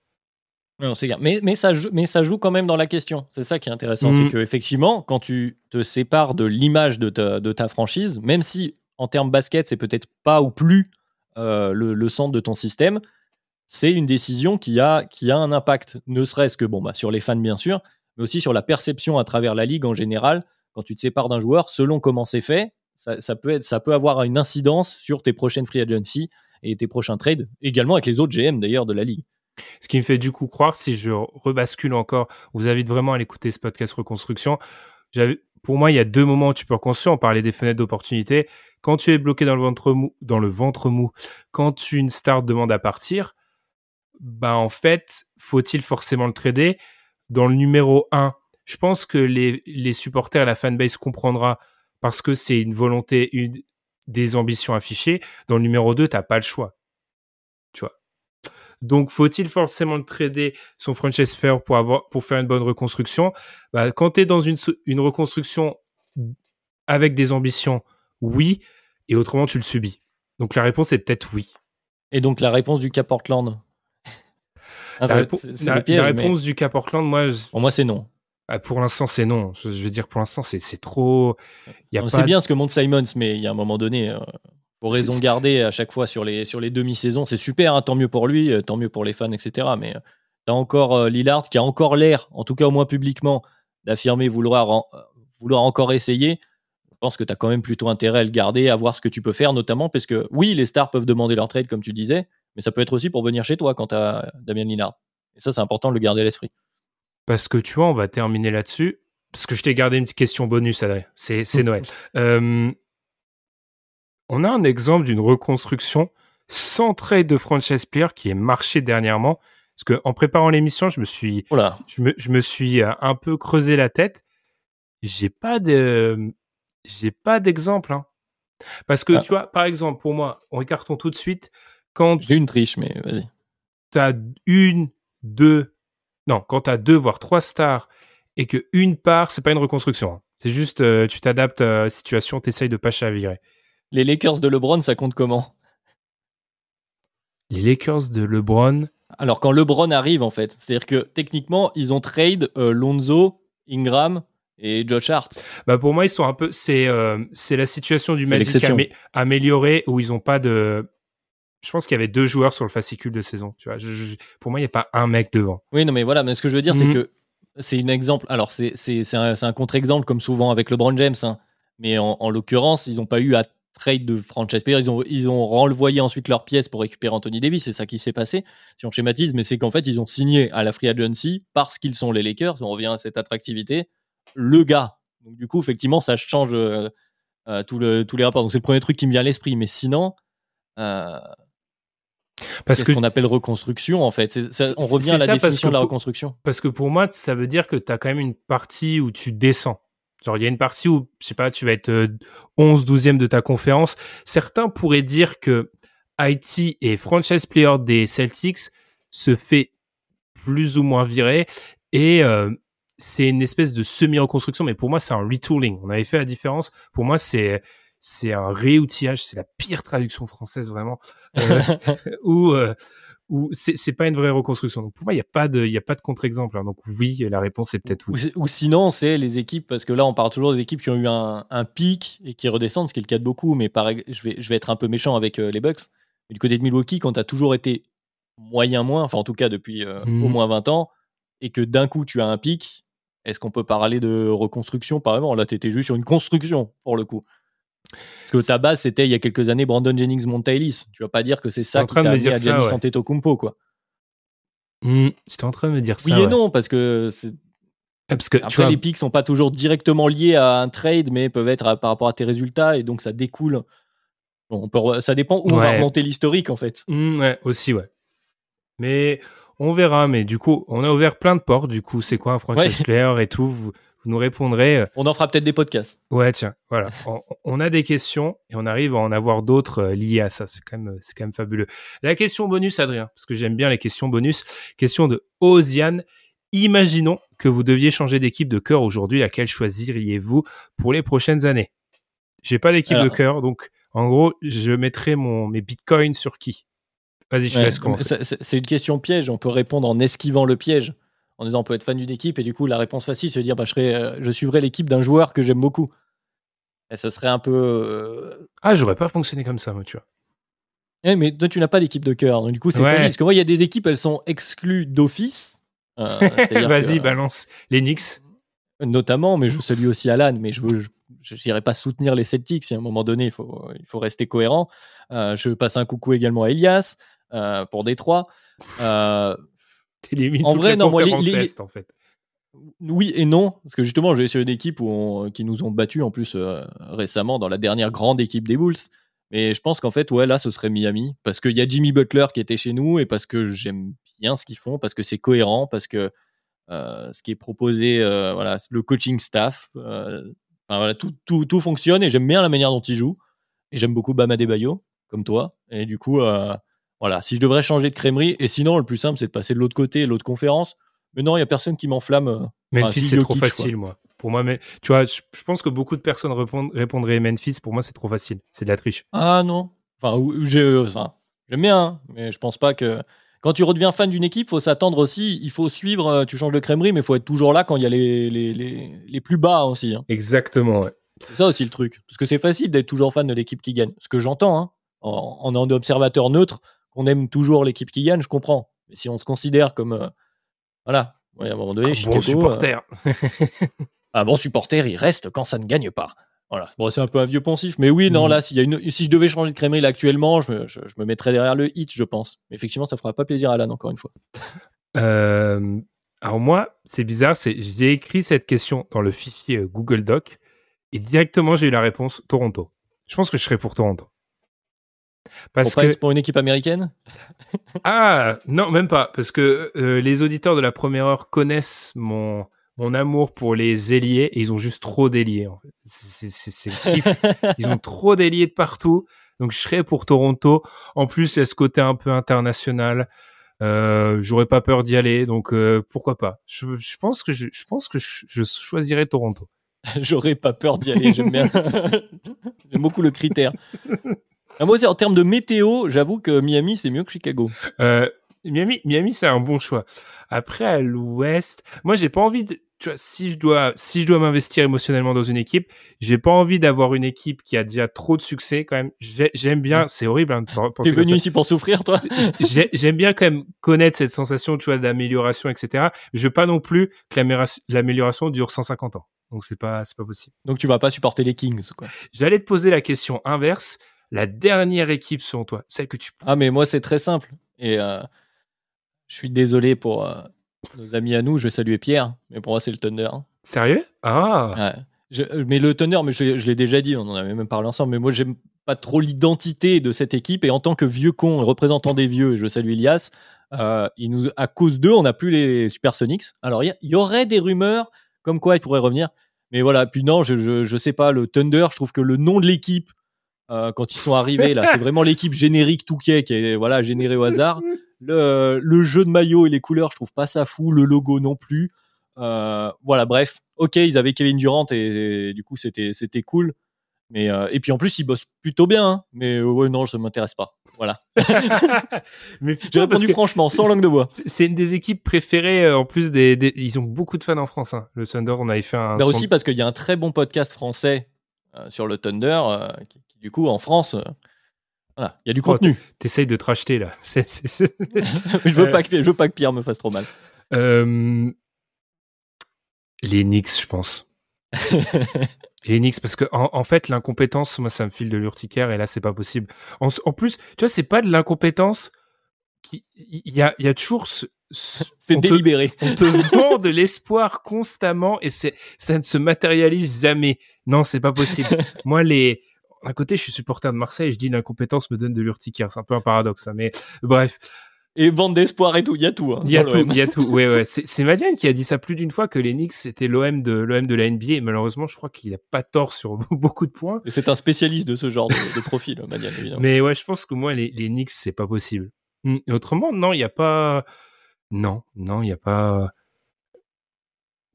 S'égare. Mais, mais, ça joue, mais ça joue quand même dans la question. C'est ça qui est intéressant. Mhm. C'est qu'effectivement, quand tu te sépares de l'image de ta, de ta franchise, même si en termes basket, c'est peut-être pas ou plus euh, le, le centre de ton système, c'est une décision qui a, qui a un impact, ne serait-ce que bon, bah, sur les fans, bien sûr, mais aussi sur la perception à travers la ligue en général. Quand tu te sépares d'un joueur, selon comment c'est fait, ça, ça peut être, ça peut avoir une incidence sur tes prochaines free agency et tes prochains trades, également avec les autres GM d'ailleurs de la ligue. Ce qui me fait du coup croire, si je rebascule encore, vous invite vraiment à l'écouter ce podcast Reconstruction. Pour moi, il y a deux moments où tu peux reconstruire. On parlait des fenêtres d'opportunité. Quand tu es bloqué dans le ventre mou, dans le ventre mou, quand une star demande à partir, bah en fait, faut-il forcément le trader? Dans le numéro 1, je pense que les, les supporters, la fanbase comprendra parce que c'est une volonté, une, des ambitions affichées. Dans le numéro 2, t'as pas le choix. Donc, faut-il forcément trader son franchise fair pour avoir, pour faire une bonne reconstruction? Bah, quand tu es dans une, une reconstruction avec des ambitions, oui, et autrement, tu le subis. Donc, la réponse est peut-être oui. Et donc la réponse du cas Portland? [LAUGHS] La, Ah, ça- répo- c'est- c'est la- le piège, la mais- réponse du cas Portland, moi, je- moi, c'est non. ah, pour l'instant, c'est non. Je, veux dire, pour l'instant, c'est trop. Il y a On pas sait bien ce que montre Simons, mais il y a un moment donné, euh, Pour raison gardée à chaque fois sur les, sur les demi-saisons, c'est super, hein, tant mieux pour lui, tant mieux pour les fans, etc. Mais tu as encore Lillard qui a encore l'air, en tout cas au moins publiquement, d'affirmer vouloir, vouloir encore essayer. Je pense que tu as quand même plutôt intérêt à le garder, à voir ce que tu peux faire, notamment parce que oui, les stars peuvent demander leur trade, comme tu disais, mais ça peut être aussi pour venir chez toi quand tu as Damien Lillard. Et ça, c'est important de le garder à l'esprit. Parce que tu vois, on va terminer là-dessus. Parce que je t'ai gardé une petite question bonus, Adrien. C'est, Noël. Euh, on a un exemple d'une reconstruction sans trade de franchise player qui est marché dernièrement. Parce que en préparant l'émission, je me suis, je me, suis euh, un peu creusé la tête. J'ai pas de, j'ai pas d'exemple. Hein. Parce que ah. tu vois, par exemple, pour moi, on écartons tout de suite quand. J'ai une triche, mais vas-y. Tu as une, deux, non, quand tu as deux voire trois stars et que une part, c'est pas une reconstruction. Hein. C'est juste, euh, tu t'adaptes à la situation, tu essayes de pas chavirer. Les Lakers de LeBron, ça compte comment? Les Lakers de LeBron. Alors, quand LeBron arrive, en fait, c'est-à-dire que techniquement, ils ont trade euh, Lonzo, Ingram et Josh Hart. Bah pour moi, ils sont un peu. C'est euh, c'est la situation du Magic améliorée où ils ont pas de je pense qu'il y avait deux joueurs sur le fascicule de saison. Tu vois, pour moi, il n'y a pas un mec devant. Oui, non, mais voilà. Mais ce que je veux dire, c'est mhm. que c'est un exemple. Alors, c'est un, un contre-exemple, comme souvent avec LeBron James. Hein. Mais en, l'occurrence, ils n'ont pas eu à trade de franchise player. Ils ont, ils ont renvoyé ensuite leurs pièces pour récupérer Anthony Davis. C'est ça qui s'est passé, si on schématise. Mais c'est qu'en fait, ils ont signé à la free agency parce qu'ils sont les Lakers. On revient à cette attractivité. Le gars. Donc, du coup, effectivement, ça change euh, euh, tout le, tous les rapports. Donc, c'est le premier truc qui me vient à l'esprit. Mais sinon. Euh, parce que ce qu'on appelle reconstruction en fait? on revient à la définition de la reconstruction. Parce que pour moi, ça veut dire que tu as quand même une partie où tu descends. Genre, il y a une partie où, je sais pas, tu vas être 11, euh, 12e de ta conférence. Certains pourraient dire que IT et franchise player des Celtics se fait plus ou moins virer et euh, c'est une espèce de semi-reconstruction. Mais pour moi, c'est un retooling. On avait fait la différence. Pour moi, c'est c'est un réoutillage, c'est la pire traduction française vraiment, euh, [LAUGHS] euh, ou c'est pas une vraie reconstruction. Donc pour moi, il n'y a pas de, il a pas de contre-exemple. Hein. Donc oui, la réponse est peut-être oui. Ou, sinon, c'est les équipes, parce que là, on parle toujours des équipes qui ont eu un, un pic et qui redescendent, ce qui est le cas de beaucoup. Mais pareil, je vais, je vais être un peu méchant avec euh, les Bucks. du côté de Milwaukee, quand tu as toujours été moyen moins, enfin en tout cas depuis au mmh. moins 20 ans, et que d'un coup tu as un pic, est-ce qu'on peut parler de reconstruction par exemple? Là, tu étais juste sur une construction pour le coup. Parce que ta base, c'était il y a quelques années Brandon Jennings Montaïlis. Tu vas pas dire que c'est ça qui t'a amené à Giannis ouais. Antetokounmpo, quoi. Mmh, J'étais en train de me dire ça. Oui et non, parce que, ah, parce que Après, les pics sont pas toujours directement liés à un trade, mais peuvent être par rapport à tes résultats, et donc ça découle. on peut... Ça dépend où on va remonter l'historique, en fait. Mmh, ouais, aussi, ouais. Mais on verra. Mais du coup, on a ouvert plein de portes. Du coup, c'est quoi un franchise player et tout vous, vous nous répondrez. Euh, on en fera peut-être des podcasts. Ouais, tiens, voilà. [LAUGHS] on, a des questions et on arrive à en avoir d'autres euh, liées à ça. C'est quand même, c'est quand même fabuleux. La question bonus, Adrien, parce que j'aime bien les questions bonus. Question de Oziane. Imaginons que vous deviez changer d'équipe de cœur aujourd'hui. Laquelle choisiriez-vous pour les prochaines années? J'ai pas d'équipe de cœur, donc en gros, je mettrai mon, mes bitcoins sur qui? Vas-y, je laisse commencer. C'est une question piège. On peut répondre en esquivant le piège en disant on peut être fan d'une équipe et du coup la réponse facile c'est de dire bah, je, euh, je suivrai l'équipe d'un joueur que j'aime beaucoup. Et ce serait un peu. Euh, ah, j'aurais pas fonctionné comme ça, moi, tu vois. Eh, mais toi, tu n'as pas d'équipe de cœur, donc du coup, c'est facile. Parce que moi, il y a des équipes, elles sont exclues d'office. Euh, [LAUGHS] Vas-y, balance les Knicks. Notamment, mais je salue aussi Alan, mais je veux. Je n'irai pas soutenir les Celtics. À un moment donné, il faut, il faut rester cohérent. je passe un coucou également à Elias pour Détroit. En vrai, non, moi, les, en fait. Oui et non, parce que justement, j'ai essayé une équipe où qui nous ont battus en plus euh, récemment dans la dernière grande équipe des Bulls. Mais je pense qu'en fait, ouais, là, ce serait Miami. Parce qu'il y a Jimmy Butler qui était chez nous et parce que j'aime bien ce qu'ils font, parce que c'est cohérent, parce que euh, ce qui est proposé, euh, voilà, le coaching staff, voilà, tout, tout, tout, fonctionne et j'aime bien la manière dont ils jouent. Et j'aime beaucoup Bama Bayo, comme toi. Et du coup, voilà, si je devrais changer de crèmerie, et sinon, le plus simple, c'est de passer de l'autre côté, l'autre conférence. Mais non, il n'y a personne qui m'enflamme. Euh, Memphis, c'est trop facile, moi. Pour moi, mais, tu vois, je, pense que beaucoup de personnes répondraient Memphis. Pour moi, c'est trop facile. C'est de la triche. Ah non. Enfin, euh, j'aime bien, hein, mais je pense pas que. Quand tu redeviens fan d'une équipe, faut s'attendre aussi. Il faut suivre. Euh, tu changes de crèmerie, mais il faut être toujours là quand il y a les, les, les, plus bas aussi. Hein. Exactement, ouais. C'est ça aussi le truc. Parce que c'est facile d'être toujours fan de l'équipe qui gagne. Ce que j'entends, hein, en, en observateur neutre, qu'on aime toujours l'équipe qui gagne, je comprends. Mais si on se considère comme. euh, voilà. Ouais, à un moment donné, Un Chicago, bon supporter. euh, [LAUGHS] un bon supporter, il reste quand ça ne gagne pas. Voilà. Bon, c'est un peu un vieux poncif. Mais oui, non, Mhm. là, s'il y a une, si je devais changer de crémerie là, actuellement, je me, je, je me mettrais derrière le hit, je pense. Mais effectivement, ça fera pas plaisir à Alan, encore une fois. [LAUGHS] Euh, alors moi, c'est bizarre, c'est j'ai écrit cette question dans le fichier Google Doc et directement j'ai eu la réponse Toronto. Je pense que je serais pour Toronto. Parce Pour, pas que être pour une équipe américaine? [LAUGHS] Ah non même pas parce que euh, les auditeurs de la première heure connaissent mon mon amour pour les ailiers et ils ont juste trop d'ailiers. en fait. C'est kiff. [LAUGHS] Ils ont trop d'ailiers de partout. Donc je serais pour Toronto. En plus, il y a ce côté un peu international. Euh, J'aurais pas peur d'y aller, donc euh, pourquoi pas? Je, je pense que je, je pense que je, je choisirais Toronto. [LAUGHS] J'aurais pas peur d'y aller. J'aime bien. J'aime beaucoup le critère. Ah, moi aussi, en termes de météo, j'avoue que Miami, c'est mieux que Chicago. Euh, Miami, Miami, c'est un bon choix. Après à l'Ouest, moi j'ai pas envie de. Tu vois, si je dois, si je dois m'investir émotionnellement dans une équipe, j'ai pas envie d'avoir une équipe qui a déjà trop de succès quand même. J'ai- J'aime bien, c'est horrible hein, de T'es venu ici pour souffrir, toi [LAUGHS] J'ai- J'aime bien quand même connaître cette sensation, tu vois, d'amélioration, etc. Je veux pas non plus que l'amélioration- l'amélioration dure 150 ans. Donc c'est pas, c'est pas possible. Donc tu vas pas supporter les Kings, quoi. J'allais te poser la question inverse. La dernière équipe selon toi, celle que tu Ah, mais moi, c'est très simple. Et euh, je suis désolé pour euh, nos amis à nous. Je vais saluer Pierre, mais pour moi, c'est le Thunder. Sérieux? Ah Ouais. Je- mais le Thunder, mais je, je l'ai déjà dit, on en avait même parlé ensemble, mais moi, j'aime pas trop l'identité de cette équipe. Et en tant que vieux con, représentant des vieux, je salue Elias, euh, il nous, à cause d'eux, on n'a plus les Supersonics. Alors, il y, aurait des rumeurs comme quoi ils pourraient revenir. Mais voilà, puis non, je, je, je sais pas, le Thunder, je trouve que le nom de l'équipe, euh, quand ils sont arrivés, là, c'est vraiment l'équipe générique Touquet qui est voilà, générée au hasard. Le, le jeu de maillot et les couleurs, je trouve pas ça fou. Le logo non plus. Euh, voilà, bref. Ok, ils avaient Kevin Durant et, et du coup, c'était c'était cool. Mais, euh, et puis en plus, ils bossent plutôt bien. hein. mais ouais, non, ça m'intéresse pas. Voilà. [LAUGHS] Mais J'ai répondu franchement, sans langue de bois. c'est une des équipes préférées en plus des, des- Ils ont beaucoup de fans en France. hein. Le Thunder, on avait fait un. Son- aussi parce qu'il y a un très bon podcast français sur le Thunder euh, qui, qui, du coup, en France, euh, voilà, il y a du Oh, contenu. T'essayes de te racheter là. [LAUGHS] [LAUGHS] Je, veux euh, pas que, je veux pas que Pierre me fasse trop mal. Euh, Les Knicks, je pense. [LAUGHS] Les Knicks, parce que en, en fait, l'incompétence, moi, ça me file de l'urticaire et là, c'est pas possible. En, en plus, tu vois, c'est pas de l'incompétence. qui- Il y a, il y a toujours ce. Ce- [LAUGHS] C'est te- délibéré. [LAUGHS] on te vend de l'espoir constamment et c'est ça ne se matérialise jamais. Non, c'est pas possible. [LAUGHS] Moi, les d'un côté, je suis supporter de Marseille, je dis l'incompétence me donne de l'urticaire. C'est un peu un paradoxe, hein, mais bref, Et vente d'espoir et tout, il y a tout. hein, il y a tout, il y a tout. Ouais, ouais. C'est Madiane qui a dit ça plus d'une fois que les Knicks c'était l'OM de l'OM de la NBA. Et malheureusement, je crois qu'il a pas tort sur beaucoup de points. Et c'est un spécialiste de ce genre de, de profil, Madiane, évidemment. Mais ouais, je pense que moi, les, les Knicks, c'est pas possible. Hmm, et Autrement, non, il y a pas. Non, non, il y a pas.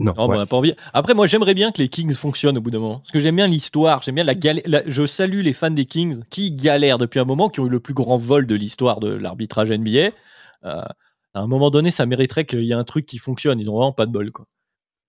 Non. Non, ouais. on n'a pas envie. Après, moi, j'aimerais bien que les Kings fonctionnent au bout d'un moment. Parce que j'aime bien l'histoire, j'aime bien la galère. Je salue les fans des Kings qui galèrent depuis un moment, qui ont eu le plus grand vol de l'histoire de l'arbitrage NBA. Euh, à un moment donné, ça mériterait qu'il y ait un truc qui fonctionne. Ils ont vraiment pas de bol, quoi.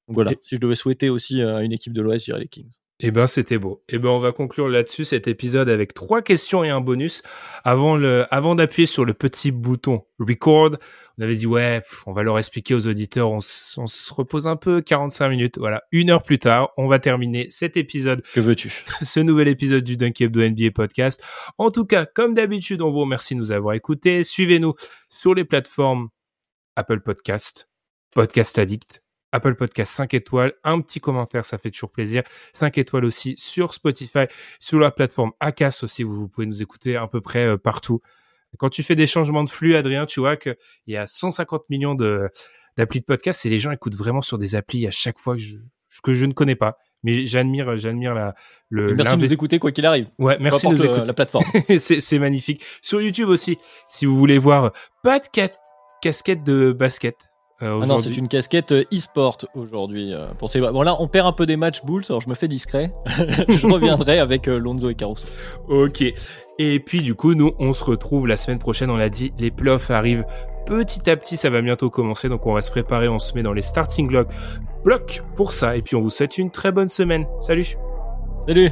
Donc voilà. Et- Si je devais souhaiter aussi à une équipe de l'Ouest, j'irais les Kings. Eh ben, c'était beau. Eh ben, on va conclure là-dessus cet épisode avec trois questions et un bonus. Avant le, avant d'appuyer sur le petit bouton record, on avait dit, ouais, on va leur expliquer aux auditeurs, on se repose un peu, 45 minutes. Voilà. Une heure plus tard, on va terminer cet épisode, Que veux-tu? [LAUGHS] Ce nouvel épisode du Dunk Hebdo NBA podcast. En tout cas, comme d'habitude, on vous remercie de nous avoir écoutés. Suivez-nous sur les plateformes Apple Podcast, Podcast Addict, Apple Podcast 5 étoiles, un petit commentaire, ça fait toujours plaisir. 5 étoiles aussi sur Spotify, sur la plateforme Acast aussi, vous, vous pouvez nous écouter à peu près euh, partout. Quand tu fais des changements de flux, Adrien, tu vois qu'il y a 150 millions de, d'applis de podcast et les gens écoutent vraiment sur des applis à chaque fois que je, que je ne connais pas. Mais j'admire, j'admire la, le, Merci de nous écouter quoi qu'il arrive. Ouais, merci de nous euh, écouter. la plateforme. [LAUGHS] c'est, magnifique. Sur YouTube aussi, si vous voulez voir euh, pas de ca- casquette de basket. Euh, Ah non, c'est une casquette euh, e-sport aujourd'hui. euh, pour ces... Bon là, on perd un peu des matchs Bulls, alors je me fais discret. [LAUGHS] je reviendrai avec euh, Lonzo et Caruso. Ok. Et puis du coup, nous, on se retrouve la semaine prochaine. On l'a dit, les playoffs arrivent petit à petit. Ça va bientôt commencer, donc on reste préparé. On se met dans les starting blocks, blocs pour ça. Et puis on vous souhaite une très bonne semaine. Salut. Salut